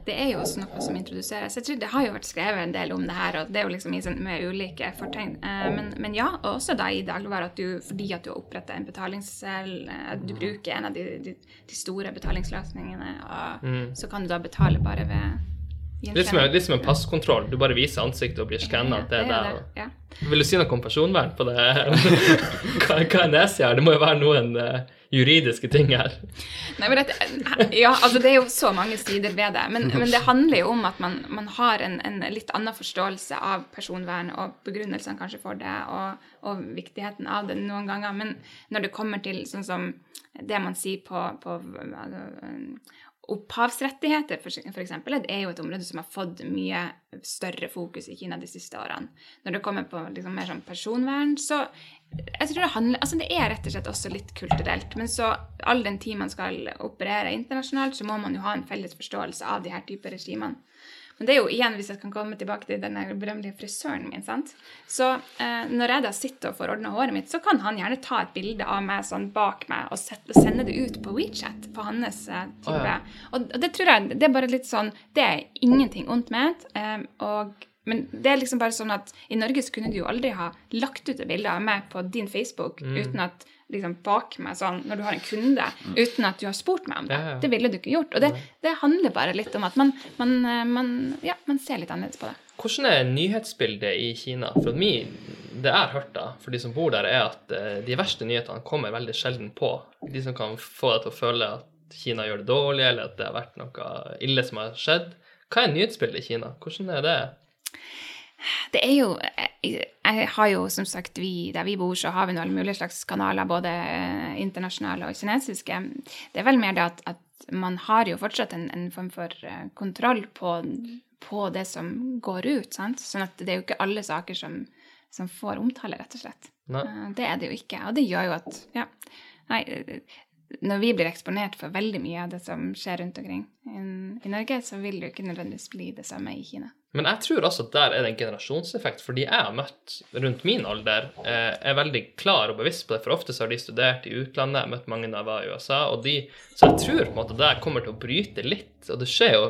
Det er jo også noe som introduseres. Jeg tror Det har jo vært skrevet en del om det her, og det er jo liksom sånn, med ulike fortegn. Uh, men, men ja, og også da i dagligvare at du, fordi at du har opprettet en betalingscell, eh, du bruker en av de, de, de store betalingsløsningene, og så kan du da betale bare ved Litt som, litt som en passkontroll. Du bare viser ansiktet og blir skanna. Ja, Det det det. det, ja. Vil du si noe om personvern på det? [LAUGHS] hva, hva er nesa her? Det må jo være noen uh, juridiske ting her. Nei, men dette, ja, altså Det er jo så mange sider ved det. Men, men det handler jo om at man, man har en, en litt annen forståelse av personvern og begrunnelsene kanskje for det, og, og viktigheten av det noen ganger. Men når det kommer til sånn som det man sier på, på altså, Opphavsrettigheter, eksempel, er jo et område som har fått mye større fokus i Kina de siste årene. Når det kommer på liksom, mer sånn personvern, så jeg tror det handler, altså det er rett og slett også litt kulturelt. Men så all den tid man skal operere internasjonalt, så må man jo ha en felles forståelse av de her typer regimene. Men det er jo igjen, hvis jeg kan komme tilbake til den berømmelige frisøren min, sant. Så eh, når jeg da sitter og får ordna håret mitt, så kan han gjerne ta et bilde av meg sånn bak meg og, sette, og sende det ut på WeChat på hans eh, type. Oh, ja. Og det tror jeg det er bare litt sånn Det er ingenting ondt med. eh, og men det er liksom bare sånn at i Norge så kunne du jo aldri ha lagt ut et bilde av meg på din Facebook Mm. uten at liksom bak meg sånn, når du har en kunde, uten at du har spurt meg om det. Ja, ja. Det ville du ikke gjort. Og det, det handler bare litt om at man, man, eh, man, ja, man ser litt annerledes på det. Hvordan er nyhetsbildet i Kina? For min det jeg har hørt da, for de som bor der, er at eh, de verste nyhetene kommer veldig sjelden på. De som kan få deg til å føle at Kina gjør det dårlig, eller at det har vært noe ille som har skjedd. Hva er nyhetsbildet i Kina? Hvordan er det? Det er jo Jeg, har jo som sagt vi, Der vi bor, så har vi alle mulige slags kanaler, både eh, internasjonale og kinesiske. Det er vel mer det at, at man har jo fortsatt en, en form for eh, kontroll på, på det som går ut. sant? Sånn at det er jo ikke alle saker som, som får omtale, rett og slett. Nei. Eh, Det er det jo ikke. Og det gjør jo at ja, nei, Når vi blir eksponert for veldig mye av det som skjer rundt omkring i, Norge, så vil det jo ikke nødvendigvis bli det samme i Kina. Men jeg tror også at der er det en generasjonseffekt, fordi jeg har møtt rundt min alder, eh, er veldig klar og bevisst på det, for ofte så har de studert i utlandet, jeg har møtt mange da jeg var i USA, og de, så jeg tror på en måte det kommer til å bryte litt, og det skjer jo,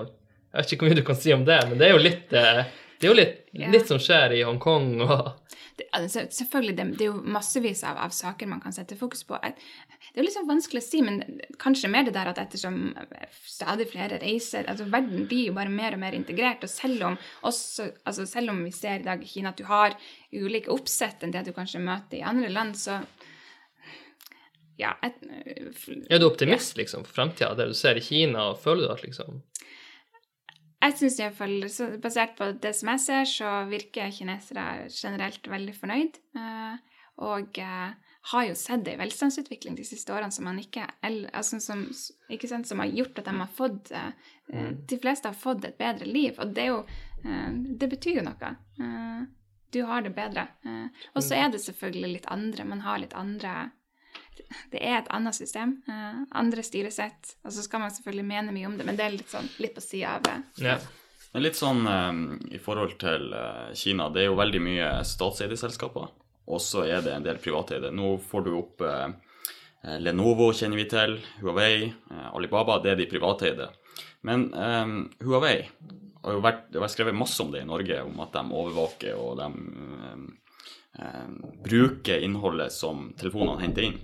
jeg vet ikke hvor mye du kan si om det, men det er jo litt, eh, det er jo litt, litt som skjer i Hongkong, og altså, selvfølgelig, det, det er jo massevis av, av saker man kan sette fokus på. Det er jo sånn vanskelig å si, men kanskje mer det der at ettersom stadig flere reiser altså Verden blir jo bare mer og mer integrert. Og selv om, også, altså selv om vi ser i dag i Kina at du har ulike oppsett enn det du kanskje møter i andre land, så ja, et, er du optimist liksom for fremtiden, det du ser i Kina, og føler du at liksom, Jeg syns iallfall, basert på det som jeg ser, så virker kinesere generelt veldig fornøyd. eh, Og eh, har jo sett ei velstandsutvikling de siste årene som man ikke altså som, sant, som har gjort at de har fått eh, eh, De fleste har fått et bedre liv, og det jo Det betyr jo noe. Du har det bedre. Og så er det selvfølgelig litt andre. Man har litt andre det er et annet system. Uh, andre styresett. Og så skal man selvfølgelig mene mye om det, men det er litt sånn litt på sida av det. ja. Men litt sånn um, i forhold til uh, Kina, det er jo veldig mye statseide selskaper, og så er det en del privateide. Nå får du opp eh, Lenovo kjenner vi til, Huawei, Alibaba, det er de privateide. Men um, Huawei har jo vært, det har vært skrevet masse om det i Norge, om at de overvåker og de eh, eh, bruker innholdet som telefonene henter inn.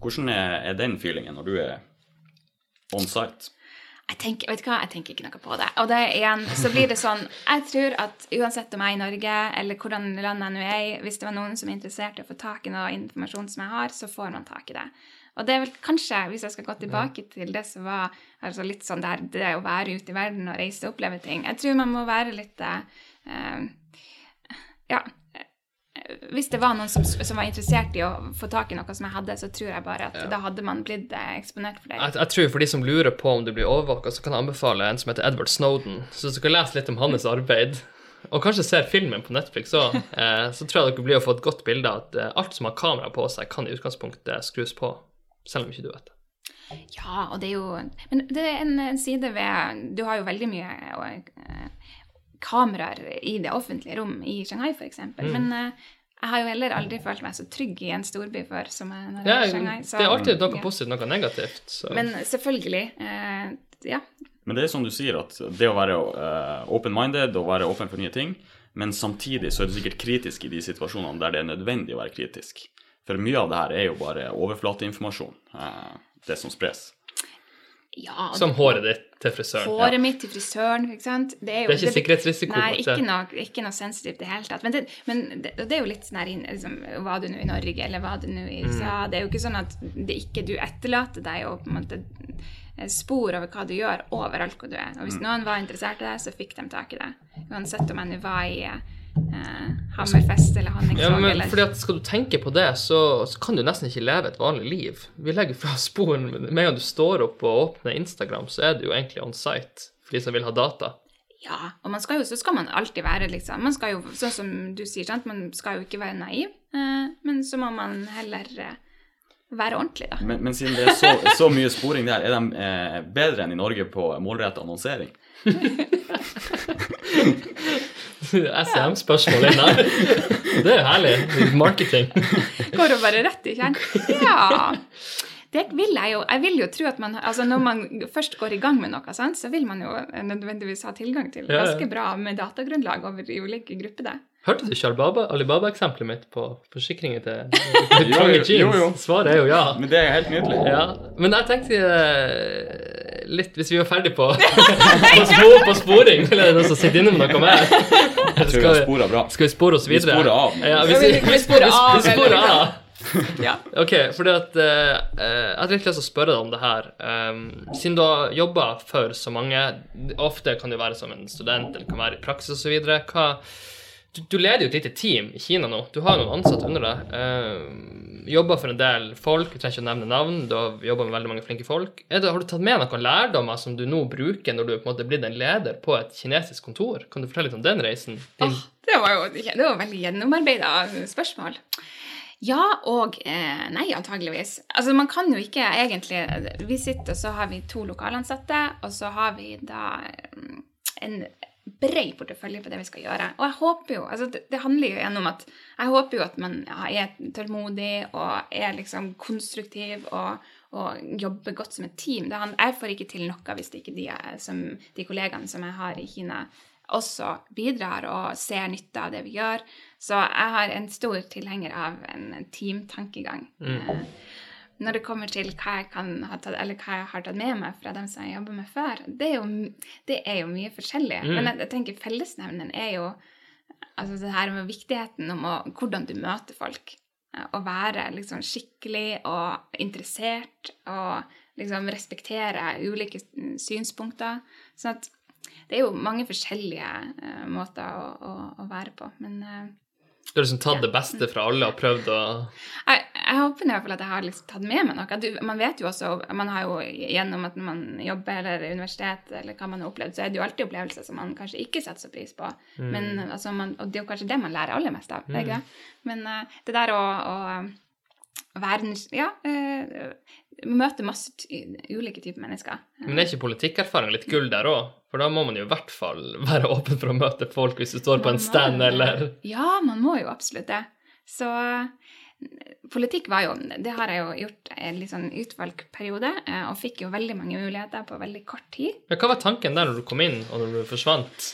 Hvordan er, den feelingen når du er on site? Jeg tenker, vet du hva, jeg tenker ikke noe på det. Og det igjen, så blir det sånn Jeg tror at uansett om jeg er i Norge, eller hvordan land jeg nå er i, hvis det var noen som er interessert i å få tak i noe informasjon som jeg har, så får man tak i det. Og det er vel kanskje, hvis jeg skal gå tilbake til det som var altså litt sånn der, det å være ute i verden og reise og oppleve ting Jeg tror man må være litt eh, Ja. Hvis det var noen som, som var interessert i å få tak i noe som jeg hadde, så tror jeg bare at da hadde man blitt eh, eksponert for det. Jeg, jeg tror for de som lurer på om du blir overvåka, så kan jeg anbefale en som heter Edward Snowden. Så hvis kan lese litt om hans [LAUGHS] arbeid, og kanskje ser filmen på Netflix òg, eh, så tror jeg dere blir å få et godt bilde av at eh, alt som har kamera på seg, kan i utgangspunktet skrus på, selv om ikke du vet det. Ja, og det er jo Men det er en, en side ved Du har jo veldig mye og, kameraer i det offentlige rom i Shanghai, f.eks. Mm. Men jeg har jo heller aldri følt meg så trygg i en storby før som jeg når jeg Ja, Shanghai. så- det er alltid noe ja. positivt, noe negativt. Så. Men selvfølgelig. Eh, ja. Men det er som du sier, at det å være eh, open-minded og være åpen for nye ting, men samtidig så er du sikkert kritisk i de situasjonene der det er nødvendig å være kritisk. For mye av det her er jo bare overflateinformasjon, eh, det som spres. Ja som håret ditt til frisøren. Håret mitt til frisøren, ikke sant. Det er, jo, Det er ikke sikkerhetsrisiko Nei, ikke noe, ikke noe sensitivt i det hele tatt. Men det, men det, det er jo litt sånn her liksom, Var du nå i Norge, eller var du nå i USA? Mm. Det er jo ikke sånn at det ikke du etterlater deg og på en måte eh, spor over hva du gjør overalt hvor du er. Og hvis noen var interessert i deg, så fikk de tak i deg. Uansett om jeg nå var i eh, Hammerfest eller Ja, Honningsvåg men eller fordi at Skal du tenke på det, så, så kan du nesten ikke leve et vanlig liv. Vi legger fra sporen Med en gang du står opp og åpner Instagram, så er du jo egentlig on site for de som vil ha data. Ja, og man skal jo, så skal man alltid være liksom Man skal jo, sånn som du sier, sant, man skal jo ikke være naiv, eh, men så må man heller eh, være ordentlig, da. Men, men siden det er så, så mye sporing der, er de eh, bedre enn i Norge på målrettet annonsering? [LAUGHS] [LAUGHS] SM-spørsmål inn her. Det er jo herlig. Marketing. Går jo bare rett i kjernen. Ja. Det vil jeg jo. Jeg vil jo tro at man altså Når man først går i gang med noe, sant, så vil man jo nødvendigvis ha tilgang til ganske bra med datagrunnlag over i ulike grupper. der. Hørte du ikke Alibaba- Alibaba-eksempelet mitt på forsikringen til trange jeans? [LAUGHS] jo, jo. Svaret er jo ja. Men det er helt nydelig. ja. Men jeg tenkte eh, litt Hvis vi var ferdig på, [LAUGHS] på, spor, på sporing, eller er det noen som sitter inne med noe mer? Jeg tror vi har spora bra. Skal vi spore oss videre? Vi sporer av. Ja, vi, vi- vi, sporer av, Vi sporer av. [LAUGHS] Ja. Ok, fordi at uh, eh, Jeg hadde litt lyst til å spørre deg om det her. Um, siden du har jobba for så mange, ofte kan det være som en student eller kan være i praksis osv. Du, du leder jo et lite team i Kina nå. Du har noen ansatte under deg. Uh, jobber for en del folk, du trenger ikke å nevne navn. Du har jobba med veldig mange flinke folk. Det, har du tatt med noen lærdommer som du nå bruker når du på en måte er blitt en leder på et kinesisk kontor? Kan du fortelle litt om den reisen? Din, Åh, det var jo det var veldig gjennomarbeida spørsmål. Ja og eh, nei, antageligvis. Altså, man kan jo ikke egentlig Vi sitter, og så har vi to lokalansatte, og så har vi da mm, en bred portefølje på det vi skal gjøre. Og jeg håper jo altså det, det handler jo igjen om at jeg håper jo at man ja, er tålmodig og er liksom konstruktiv og, og jobber godt som et team. Det, jeg får ikke til noe hvis det ikke de, som, de kollegaene som jeg har i Kina, også bidrar og ser nytte av det vi gjør. Så jeg har en stor tilhenger av en teamtankegang. Eh, Når det kommer til hva jeg, kan ha tatt, eller hva jeg har tatt med meg fra dem som jeg jobber med før, det er jo, det er jo mye forskjellig. Mm. Men jeg, jeg tenker fellesnevnen er jo altså det her med viktigheten om å, hvordan du møter folk. Å være liksom skikkelig og interessert og liksom respektere ulike mm, synspunkter. Sånn at det er jo mange forskjellige uh, måter å, å, å være på. Men uh, du har liksom tatt det beste fra alle og prøvd å jeg, jeg håper i hvert fall at jeg har liksom tatt med meg noe. Du, man vet jo også, man har jo gjennom at når man jobber eller universitet, eller hva man har opplevd, så er det jo alltid opplevelser som man kanskje ikke setter så pris på. Men, altså, man, og det er jo kanskje det man lærer aller mest av. Mm. ikke? Men uh, det der å, å være Ja. Uh, møte masse ulike typer mennesker. Men er ikke politikkerfaring litt gull der òg? For da må man jo i hvert fall være åpen for å møte folk hvis du står på en stand eller Ja, man må jo absolutt det. Så politikk var jo Det har jeg jo gjort en litt sånn utvalgt periode, eh, og fikk jo veldig mange muligheter på veldig kort tid. ja, Hva var tanken der når du kom inn, og når du forsvant?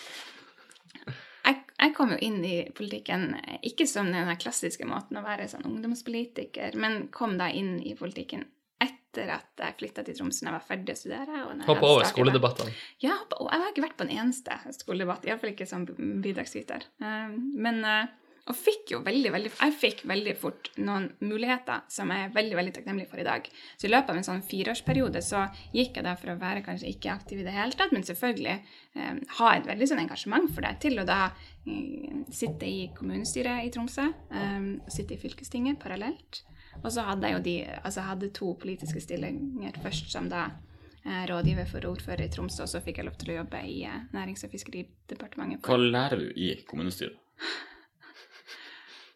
Jeg, jeg kom jo inn i politikken eh, ikke som den klassiske måten å være sånn ungdomspolitiker, men kom da inn i politikken etter at jeg flytta til Tromsø da jeg var ferdig å studere. Hoppa over skoledebattene. Ja, jeg har ikke vært på en eneste skoledebatt, iallfall ikke som bidragsyter. Eh, Men og fikk jo veldig, veldig Jeg fikk veldig fort noen muligheter som jeg er veldig veldig takknemlig for i dag. Så i løpet av en sånn fireårsperiode så gikk jeg da for å være kanskje ikke aktiv i det hele tatt, men selvfølgelig eh, ha et veldig sånn engasjement for det, til å da eh, sitte i kommunestyret i Tromsø, eh, sitte i fylkestinget parallelt. Og så hadde jeg jo de, altså hadde to politiske stillinger først som da eh, rådgiver for ordfører i Tromsø, og så fikk jeg lov til å jobbe i eh, Nærings- og fiskeridepartementet. Hva lærer du i kommunestyret? [LAUGHS]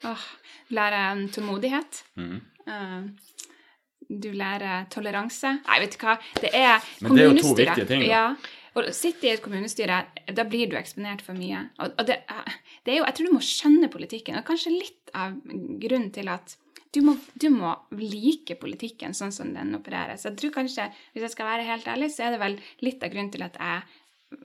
Åh, du lærer um, tålmodighet. Mhm. Uh, du lærer toleranse. Nei, vet du hva, det er kommunestyret. Men det er jo to viktige ting, da. Ja. Og å sitte i et kommunestyre, da blir du eksponert for mye. Og, og det, er- det er jo, jeg tror du må skjønne politikken, og kanskje litt av grunnen til at du må, du må like politikken sånn som den opererer. Så jeg tror kanskje, hvis jeg skal være helt ærlig, så er det vel litt av grunnen til at jeg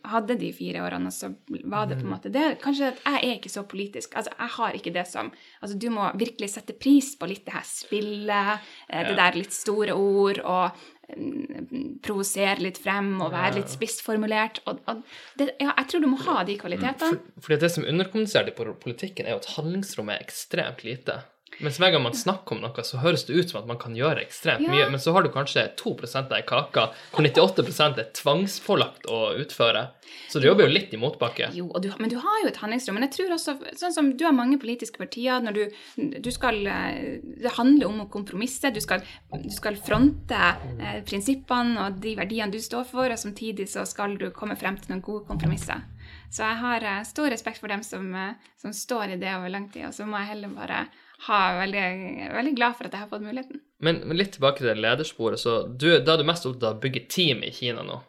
hadde de fire årene, og så var det på en måte det. Kanskje at jeg er ikke så politisk. Altså, jeg har ikke det som Altså, du må virkelig sette pris på litt det her spillet, eh, det der litt store ord, og mm, provosere litt frem, og være litt spissformulert. Og, og det, ja, jeg tror du må ha de kvalitetene. For, fordi det som underkommuniserer i politikken, er jo at handlingsrommet er ekstremt lite. Mens hver gang man snakker om noe, så høres det ut som at man kan gjøre ekstremt Ja. mye. Men så har du kanskje 2 av ei kake, hvor 98% er tvangspålagt å utføre. Så du jobber jo litt i motbakke. Jo, du, men du har jo et handlingsrom. Men jeg tror også, sånn som du har mange politiske partier når du, du skal eh, Det handler om å kompromisse. Du skal, du skal fronte eh, prinsippene og de verdiene du står for, og samtidig så skal du komme frem til noen gode kompromisser. Så jeg har eh, stor respekt for dem som, eh, som står i det over lang tid, og så må jeg heller bare ha veldig, veldig glad for at jeg har fått muligheten. Men, men litt tilbake til det ledersporet. Så du, da er du mest opptatt av å bygge team i Kina nå.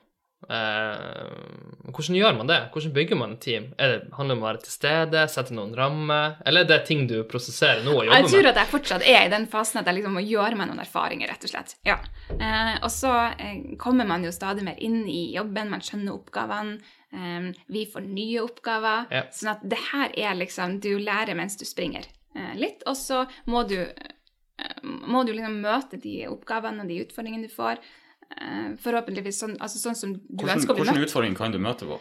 Eh, hvordan gjør man det? Hvordan bygger man et team? Er det, handler det om å være til stede, sette noen rammer, eller er det ting du prosesserer nå og jobber med? Jeg tror at jeg fortsatt er i den fasen at jeg liksom må gjøre meg noen erfaringer, rett og slett. Ja. Eh, og så eh, kommer man jo stadig mer inn i jobben, man skjønner oppgavene. Eh, vi får nye oppgaver. Ja. Sånn at det her er liksom Du lærer mens du springer litt, og så må du eh, må du liksom møte de oppgavene og de utfordringene du får. eh, forhåpentligvis sånn, altså sånn som du Hvordan, ønsker å bli hvordan Hvilke utfordringer kan du møte på?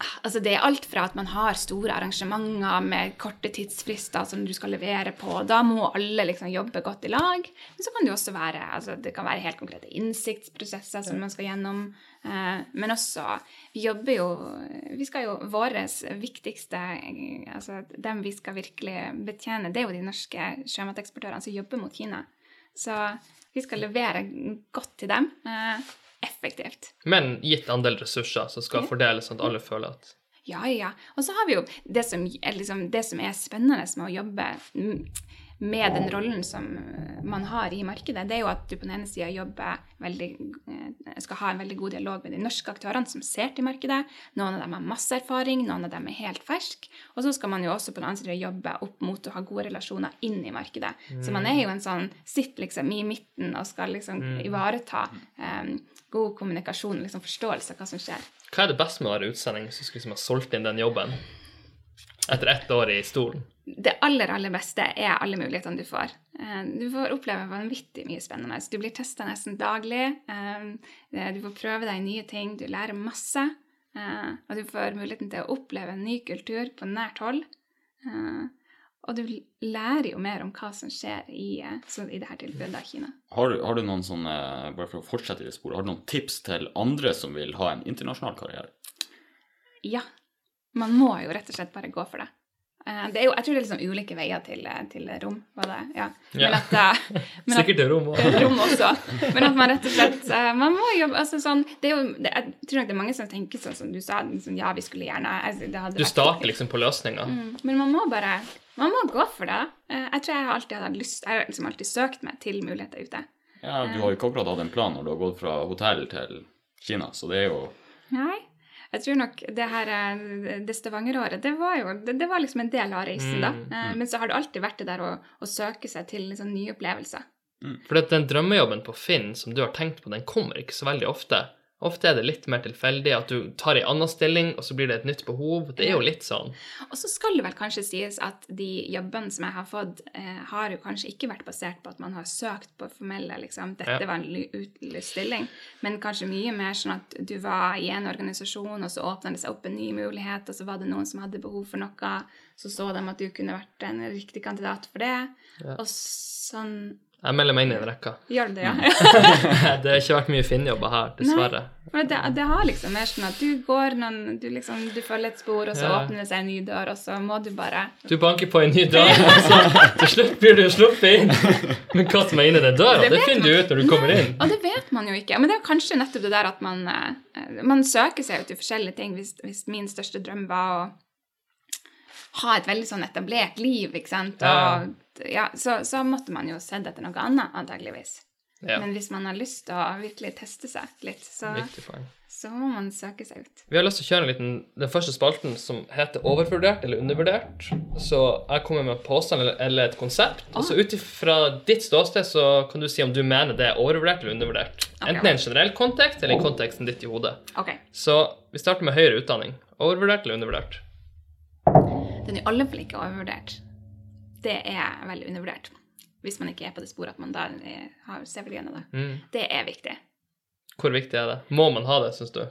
Altså Det er alt fra at man har store arrangementer med korte tidsfrister som du skal levere på. Da må alle liksom jobbe godt i lag. Men så kan det også være altså det kan være helt konkrete innsiktsprosesser som man skal gjennom. Eh, men også Vi jobber jo Vi skal jo Våre viktigste altså Dem vi skal virkelig betjene, det er jo de norske sjømateksportørene som jobber mot Kina. Så vi skal levere godt til dem. Eh, effektivt. Men gitt andel ressurser som skal fordeles, sånn at alle føler at Ja, ja. Og så har vi jo det som, liksom, det som er spennende med å jobbe med den rollen som man har i markedet, det er jo at du på den ene sida jobber veldig eh, skal ha en veldig god dialog med de norske aktørene som ser til markedet. Noen av dem har masse erfaring, noen av dem er helt ferske. Og så skal man jo også på den andre sida jobbe opp mot å ha gode relasjoner inn i markedet. Mm. Så man er jo en sånn Sitter liksom i midten og skal liksom mm. ivareta um, god kommunikasjon og liksom forståelse av hva som skjer. Hva er det beste med å være utsending hvis du skulle liksom ha solgt inn den jobben etter ett år i stolen? Det aller, aller beste er alle mulighetene du får. Eh, du får oppleve vanvittig mye spennende. Du blir testa nesten daglig. Eh, du får prøve deg nye ting. Du lærer masse. Eh, og du får muligheten til å oppleve en ny kultur på nært hold. Og du lærer jo mer om hva som skjer i, i dette tilfellet av Kina. Har, har, du noen sånne, bare for å fortsette i det sporet, har du noen tips til andre som vil ha en internasjonal karriere? Ja. Man må jo rett og slett bare gå for det. Eh, det er jo, jeg tror det er liksom ulike veier til, til rom. var det, ja. Men at, eh, [LAUGHS] men Sikkert til rom òg. [LAUGHS] rom også. Men at man rett og slett eh, man må jobbe, altså sånn, det er jo, det, Jeg tror nok det er mange som tenker sånn som du sa. Liksom, ja, vi skulle gjerne altså, Du starter liksom på løsninga. Mm, men man må bare man må gå for det. Jeg tror jeg har alltid hatt lyst, jeg har liksom alltid søkt meg til muligheter ute. Ja, Du har jo ikke akkurat hatt en plan når du har gått fra hotell til Kina, så det er jo Nei. Jeg tror nok det her det Stavanger-året, det var jo det, det, var liksom en del av reisen, da. Mm, eh, mm. Men så har det alltid vært det der å, å søke seg til liksom nye opplevelser. Mm. For den drømmejobben på Finn som du har tenkt på, den kommer ikke så veldig ofte. Ofte er det litt mer tilfeldig at du tar ei anna stilling, og så blir det et nytt behov. Det er jo litt sånn. Og så skal det vel kanskje sies at de jobbene som jeg har fått, eh, har jo kanskje ikke vært basert på at man har søkt på formelle liksom, Dette ja. var en utlyst stilling, men kanskje mye mer sånn at du var i en organisasjon, og så åpna det seg opp en ny mulighet, og så var det noen som hadde behov for noe, så så de at du kunne vært en riktig kandidat for det, ja. og sånn jeg melder meg inn i den rekka. Gjør du det, ja? [LAUGHS] [LAUGHS] det har ikke vært mye Finn-jobber her, dessverre. Nei, det, det, har liksom mer sånn at du går noen Du, liksom, du følger et spor, og så ja. åpner det seg en ny dør, og så må du bare Du banker på en ny dør, [LAUGHS] og så til slutt blir du sluppet inn. Men hva som er inni den døra, det, det finner du ut når du kommer inn. Og det vet man jo ikke. Men det er kanskje nettopp det der at man, eh, man søker seg ut i forskjellige ting. Hvis, hvis min største drøm var å ha et veldig sånn etablert liv, ikke sant. Og, ja, så, så, måtte man jo sett etter noe annet, antageligvis. Ja. Men hvis man har lyst til å virkelig teste seg litt, så, så, må man søke seg ut. Vi har lyst til å kjøre en liten, den første spalten som heter overvurdert eller undervurdert. Så jeg kommer med en påstand eller, eller, et konsept. oh. Og så ut ifra ditt ståsted så kan du si om du mener det er overvurdert eller undervurdert. Okay. Enten i en generell kontekst eller i konteksten ditt i hodet. Okay. Så vi starter med høyere utdanning. Overvurdert eller undervurdert? Den i alle fall ikke overvurdert. Det er veldig undervurdert. Hvis man ikke er på det sporet at man da har CV-greiene. Det. Mm. det er viktig. Hvor viktig er det? Må man ha det, syns du?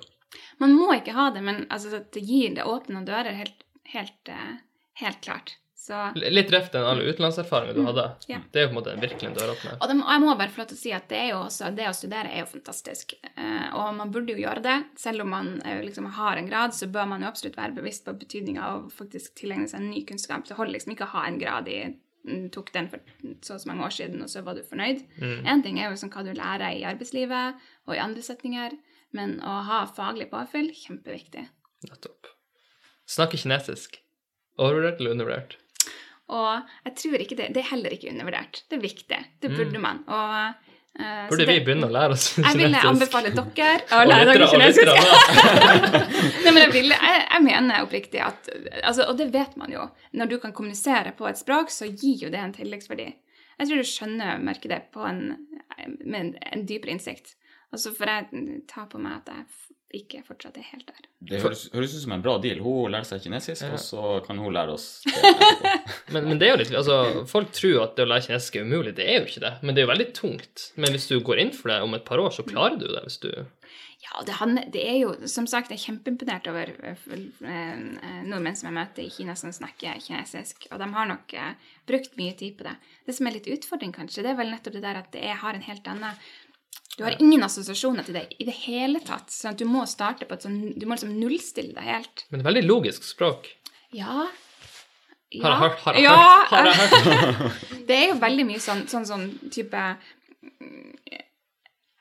Man må ikke ha det, men altså, det gir det åpne dører, helt, helt, eh, helt klart. Så, Litt røft enn alle utenlandserfaringer du mm. hadde. Det er jo på en måte virkelig en døråpner. Og, og jeg må bare få lov til å si at det, også, det å studere er jo fantastisk. Uh, og man burde jo gjøre det. Selv om man uh, liksom har en grad, så bør man jo absolutt være bevisst på betydninga av faktisk tilegne seg en ny kunnskap. Det holder liksom ikke å ha en grad i mm, tok den for så og så mange år siden, og så var du fornøyd. Én mm. ting er jo liksom hva du lærer i arbeidslivet og i andre setninger, men å ha faglig påfyll, kjempeviktig. Nettopp. Snakke kinesisk. Overvurdert eller undervurdert? Og jeg tror ikke det, det er heller ikke undervurdert. Det er viktig. Det burde mm. man. Og Uh, Burde det, vi begynne å lære oss kinesisk? Jeg ville anbefale dere [LAUGHS] å lære dere kinesisk. [LAUGHS] Nei, men jeg, vil, jeg, jeg, mener oppriktig at altså, Og det vet man jo. Når du kan kommunisere på et språk, så gir jo det en tilleggsverdi. Jeg tror du skjønner merker det på en, med en, en dypere innsikt. Og så får jeg ta på meg at jeg ikke fortsatt er helt der. Det høres, høres ut som en bra deal. Hun lærer seg kinesisk, Ja. og så kan hun lære oss [LAUGHS] det etterpå. Men, men det er jo litt, altså, folk tror at det å lære kinesisk er umulig. Det er jo ikke det. Men det er jo veldig tungt. Men hvis du går inn for det om et par år, så klarer du det. hvis du... Ja, det, han, det er jo Som sagt, jeg er kjempeimponert over eh, eh, nordmenn som jeg møter i Kina som snakker kinesisk, og de har nok eh, brukt mye tid på det. Det som er litt utfordring, kanskje, det er vel nettopp det der at jeg har en helt annen Du har ingen assosiasjoner til det i det hele tatt. sånn at du må starte på et sånn Du må liksom nullstille det helt. Men det er veldig logisk språk. Ja. Har jeg hørt? Har jeg ja, hørt? Har jeg hørt? Det er jo veldig mye sånn sånn, sånn type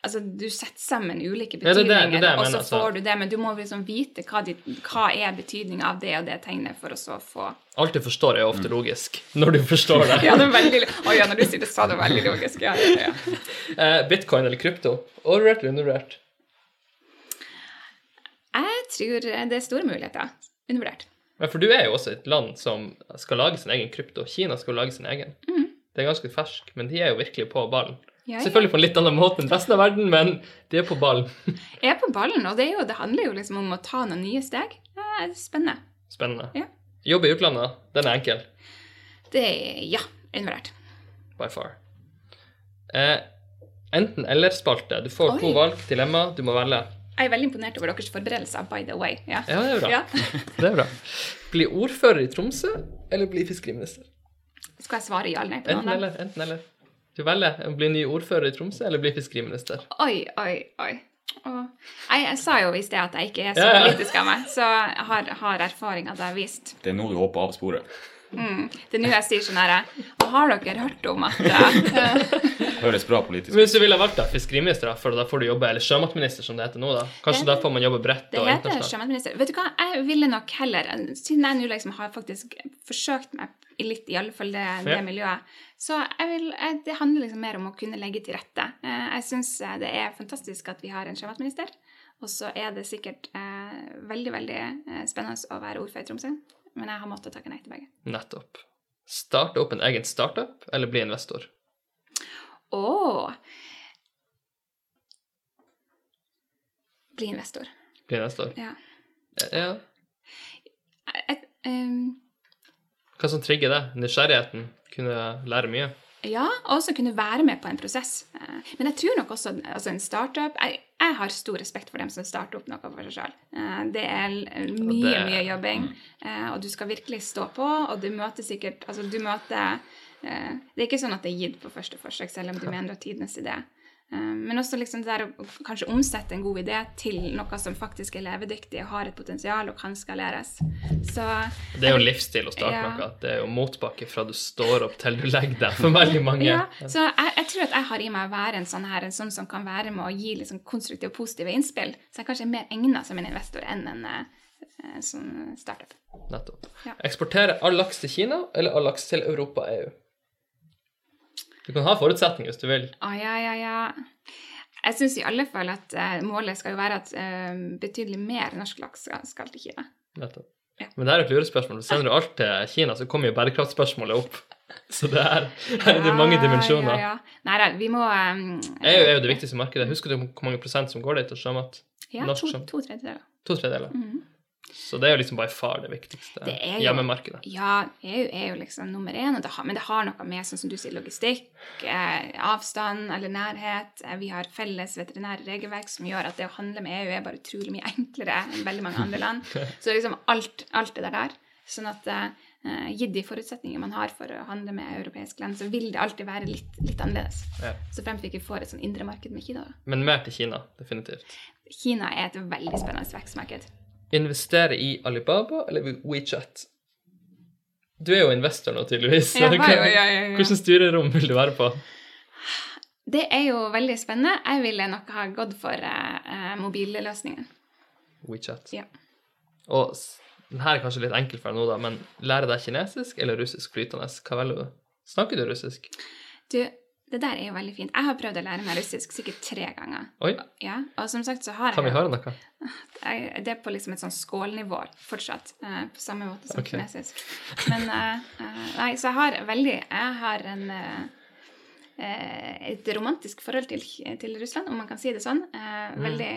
Altså, du setter sammen ulike Ja, det det- det betydninger, og så altså. får du det, men du må liksom vite hva, de, hva er betydninga av det og det tegnet for å så få Alt du forstår, er ofte logisk. Når du forstår det. [LAUGHS] Ja, det er veldig Å ja, når du sier det, så er det veldig logisk. Ja, ja. [LAUGHS] Eh, Bitcoin eller krypto? Overvurdert eller undervurdert? Jeg tror det er store muligheter. Undervurdert. Ja, for du er jo også et land som skal lage sin egen krypto. Kina skal lage sin egen. Det er ganske fersk, men de er jo virkelig på ballen. Ja, ja. Selvfølgelig på en litt annen måte enn resten av verden, men de er på ballen. [LAUGHS] Jeg er på ballen, og det, jo, det handler jo liksom om å ta noen nye steg. Det er spennende. Spennende. Ja. Jobb i utlandet, den er enkel. Det er Ja, undervurdert. By far. Eh, enten eller-spalte. Du får Oi. to valg, dilemma, du må velge. Jeg er veldig imponert over deres forberedelser, by the way. Ja. Ja, det er bra. Ja. [LAUGHS] Det er bra. Bli ordfører i Tromsø, eller bli fiskeriminister? Skal jeg svare ja eller nei på Enten noen? eller. enten eller. Du velger å bli ny ordfører i Tromsø eller bli fiskeriminister. Oi, oi, oi. Jeg, jeg sa jo i sted at jeg ikke er så Ja, ja. politisk av meg, så har, har erfaringa det vist. Det er nå du hopper av sporet. Mm. Det er nå jeg sier sånn her Og har dere hørt om at Høres bra politisk Men ut. hvis du ville valgt da, fiskeriminister, da, for da får du jobbe, eller sjømatminister, som det heter nå, da. Kanskje Det- da får man jobbe bredt Det heter internasjonalt. sjømatminister. Vet du hva, jeg ville nok heller Siden jeg nå liksom har faktisk forsøkt meg litt, i alle fall det, det miljøet, så jeg vil, jeg, det handler liksom mer om å kunne legge til rette. Eh, Jeg syns det er fantastisk at vi har en sjømatminister. Og så er det sikkert eh, veldig, veldig eh, spennende å være ordfører i Tromsø. Men jeg har måttet takke nei til begge. Nettopp. Starte opp en egen startup, eller bli investor? Å! Bli investor. Bli investor. Ja. Ja. Et, ehm, Hva som trigger det? Nysgjerrigheten? Kunne lære mye? Ja, og også kunne være med på en prosess. Eh, Men jeg tror nok også altså en startup jeg, jeg har stor respekt for dem som starter opp noe for seg sjøl. Det er mye, det- mye jobbing, mm. og du skal virkelig stå på, og du møter sikkert Altså, du møter eh, Det er ikke sånn at det er gitt på første forsøk, selv om du mener at tidenes idé. Eh, Men også liksom det der å kanskje omsette en god idé til noe som faktisk er levedyktig og har et potensial og kan skaleres. Så Det er jo livsstil å starte Ja. noe. Det er jo motbakke fra du står opp til du legger deg for veldig mange. Ja, så jeg, jeg tror at jeg har i meg å være en sånn her, en sånn som kan være med å gi liksom konstruktive og positive innspill. Så jeg kanskje er mer egnet som en investor enn en sånn startup. Nettopp. Ja. Eksportere all laks til Kina eller all laks til Europa og EU? Du kan ha forutsetninger hvis du vil. Å, ja, ja, ja. Jeg syns i alle fall at eh, målet skal jo være at eh, betydelig mer norsk laks skal, skal til Kina. Nettopp. Ja. Men det er et lurespørsmål. Sender du alt til Kina, så kommer jo bærekraftspørsmålet opp. [LAUGHS] Så det er, her er det mange dimensjoner. Ja, ja. Nei da, vi må um, EU er jo det viktigste markedet. Husker du hvor mange prosent som går dit til sjømat? Ja, norsk to, som- to tredjedeler. To tredjedeler. Mhm. Så det er jo liksom by far det viktigste Det jo- hjemmemarkedet. Ja, EU er jo liksom nummer én, det har, men det har noe med sånn som du sier, logistikk, eh, avstand eller nærhet. Eh, vi har felles veterinære regelverk som gjør at det å handle med EU er bare utrolig mye enklere enn veldig mange andre land. [LAUGHS] Så liksom alt, alt det der der. Sånn at eh, gitt de forutsetninger man har for å handle med europeiske land, så vil det alltid være litt, litt annerledes. Ja. Så fremt vi ikke får et sånn indre marked med Kina. da. Men mer til Kina, definitivt. Kina er et veldig spennende vekstmarked. Investere i Alibaba eller WeChat? Du er jo investor nå, tydeligvis. Ja, ja, ja, ja. Hvilket styrerom vil du være på? Det er jo veldig spennende. Jeg ville nok ha gått for uh, mobilløsningen. WeChat. Ja. Og den her er kanskje litt enkel for deg nå, da, men lærer deg kinesisk eller russisk flytende? Hva velger du? Snakker du russisk? Du, det der er jo veldig fint. Jeg har prøvd å lære meg russisk sikkert tre ganger. Oi, Ja, Og som sagt så har kan vi jeg, høre noe? Det er på liksom et sånn skålnivå fortsatt. eh, på samme måte som okay. kinesisk. Men eh, Nei, så jeg har veldig Jeg har en, eh, et romantisk forhold til, til Russland, om man kan si det sånn. Eh, veldig,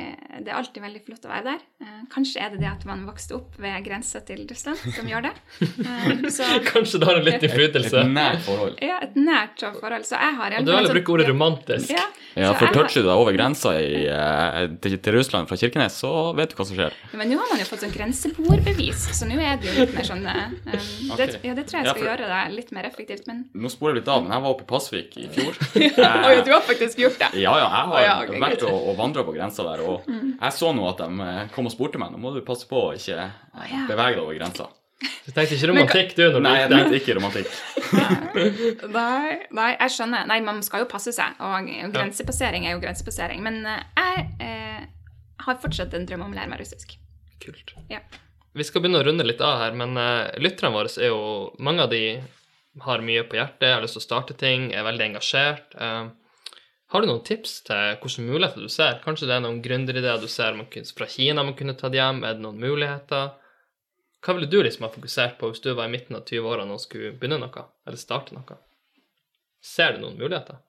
det er alltid veldig flott å være der. Eh, kanskje er det det at man vokste opp ved grensa til Russland som gjør det. Eh, så [LAUGHS] Kanskje det har en litt Et et nært forhold. ja, et nært forhold. Så jeg har Og du vil bruke ordet romantisk. Ja, Ja, for toucher du deg over grensa i, eh, til, til Russland fra Kirkenes, så vet du hva som skjer. Men nå har man jo fått sånn grenseboerbevis, så nå er det jo litt mer sånn eh, det, Ja, det tror jeg Ja, skal for- gjøre det litt mer effektivt, men Nå sporer jeg litt av, men jeg var oppe i Pasvik i fjor. [LAUGHS] Oi, du har faktisk gjort det! Ja, ja, jeg har ja, okay, vært og, og vandra på grensa der, og jeg så nå at de eh, kom og spurte meg. Nå må du passe på å ikke eh, ja. bevege deg over grensa. Du tenkte ikke romantikk, du, når Nei, jeg tenkte ikke romantikk. Nei, nei, jeg skjønner. Nei, man skal jo passe seg, og grensepassering er jo grensepassering. Men eh, jeg eh, har fortsatt en drøm om å lære meg russisk. Kult. Ja. Vi skal begynne å runde litt av her, men uh, lytterne våre er jo Mange av de har mye på hjertet, har lyst til å starte ting, er veldig engasjert. Eh, har du noen tips til hvilke muligheter du ser? Kanskje det er noen gründerideer du ser kunne, fra Kina man kunne tatt hjem? Er det noen muligheter? Hva ville du liksom ha fokusert på hvis du var i midten av 20-årene og skulle begynne noe? Eller starte noe? Ser du noen muligheter?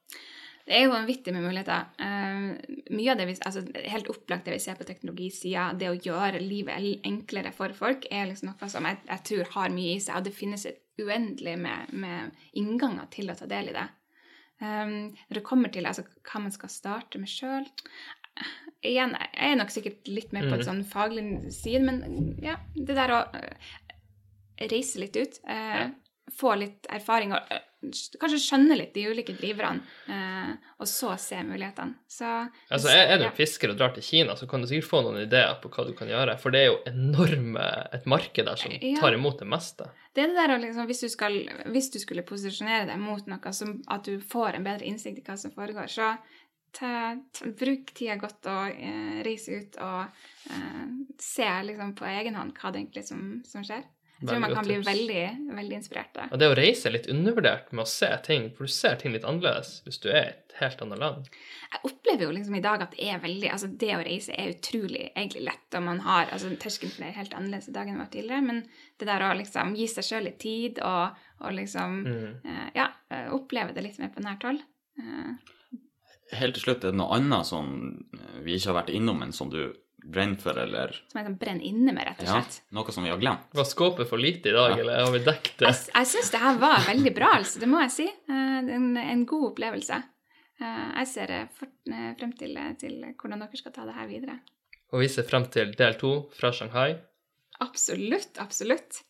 Det er jo vanvittig med muligheter. Uh, mye av det vi, altså Helt opplagt det vi ser på teknologisida, det å gjøre livet enklere for folk, er liksom noe som jeg, jeg tror har mye i seg. Og det finnes et uendelig med, med innganger til å ta del i det. Um, når det kommer til altså, hva man skal starte med sjøl Igjen, jeg er nok sikkert litt mer på et Mhm. sånn faglig side, men ja, det der å eh, reise litt ut, eh, få litt erfaring og eh, kanskje skjønne litt de ulike driverne, eh, og så se mulighetene. Så Altså, er, du ja. fisker og drar til Kina, så kan du sikkert få noen ideer på hva du kan gjøre. For det er jo enorme, et marked der som tar imot det meste. Det er det der liksom, hvis du, skal, hvis du skulle posisjonere deg mot noe, som at du får en bedre innsikt i hva som foregår, så ta, ta, bruk tida godt og eh, reise ut og eh, se liksom på egen hånd hva det egentlig som, som skjer. Jeg tror man kan bli veldig, veldig inspirert. av. Og det å reise er litt undervurdert med å se ting, for du ser ting litt annerledes hvis du er i et helt annet land. Jeg opplever jo liksom i dag at det er veldig Altså, det å reise er utrolig egentlig lett, og man har Altså, terskelen for det er helt annerledes i dag enn det var tidligere, men det der å liksom gi seg sjøl litt tid og, og liksom Mm. eh, Ja, eh, oppleve det litt mer på nært hold. Eh, Helt til slutt, er det noe annet som vi ikke har vært innom, men som du brenner for, eller som jeg kan brenne inne med, rett og slett. ja, noe som vi har glemt? Var skåpet for lite i dag, Ja. eller har vi dekket det? Jeg, jeg syns det her var veldig bra, altså. Det må jeg si. Eh, En, en god opplevelse. Eh, Jeg ser for, eh, frem til, til hvordan dere skal ta det her videre. Og vi ser frem til del to fra Shanghai. Absolutt, absolutt.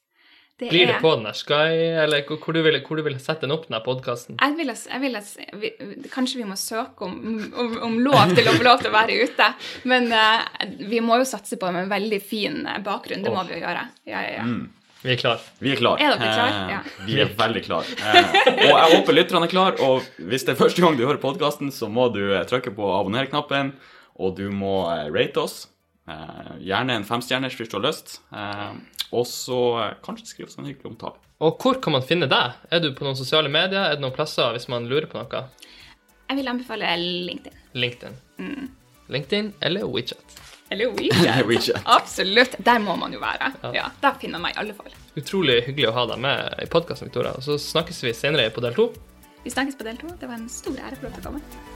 Det Blir det er- på den der Sky, eller hvor, du vil, hvor du vil sette den opp, den podkasten? Jeg vil, jeg vil vi, Kanskje vi må søke om, om, om lov til å få lov til å være ute. Men uh, vi må jo satse på en veldig fin eh, bakgrunn. Det må vi jo gjøre. Ja, ja, ja. Mm. Vi er klar. Vi er klar. Er dere klar? Eh, Ja. Vi er veldig klar. Eh, og jeg håper lytterne er klar, og hvis det er første gang du hører podkasten, så må du eh, trykke på abonner-knappen, og du må rate oss. Eh, gjerne en femstjerners hvis du har lyst. Eh, og så eh, kanskje skriv oss en hyggelig omtale. Og hvor kan man finne deg? Er du på noen sosiale medier? Er det noen plasser hvis man lurer på noe? Jeg vil anbefale LinkedIn. LinkedIn. Mm. LinkedIn eller WeChat. Eller WeChat. [LAUGHS] WeChat. Absolutt. Der må man jo være. Ja. Ja, Der finner man meg i alle fall. Utrolig hyggelig å ha deg med i podkasten, Victoria. Og så snakkes vi senere på del to. Vi snakkes på del to. Det var en stor ære for å å komme.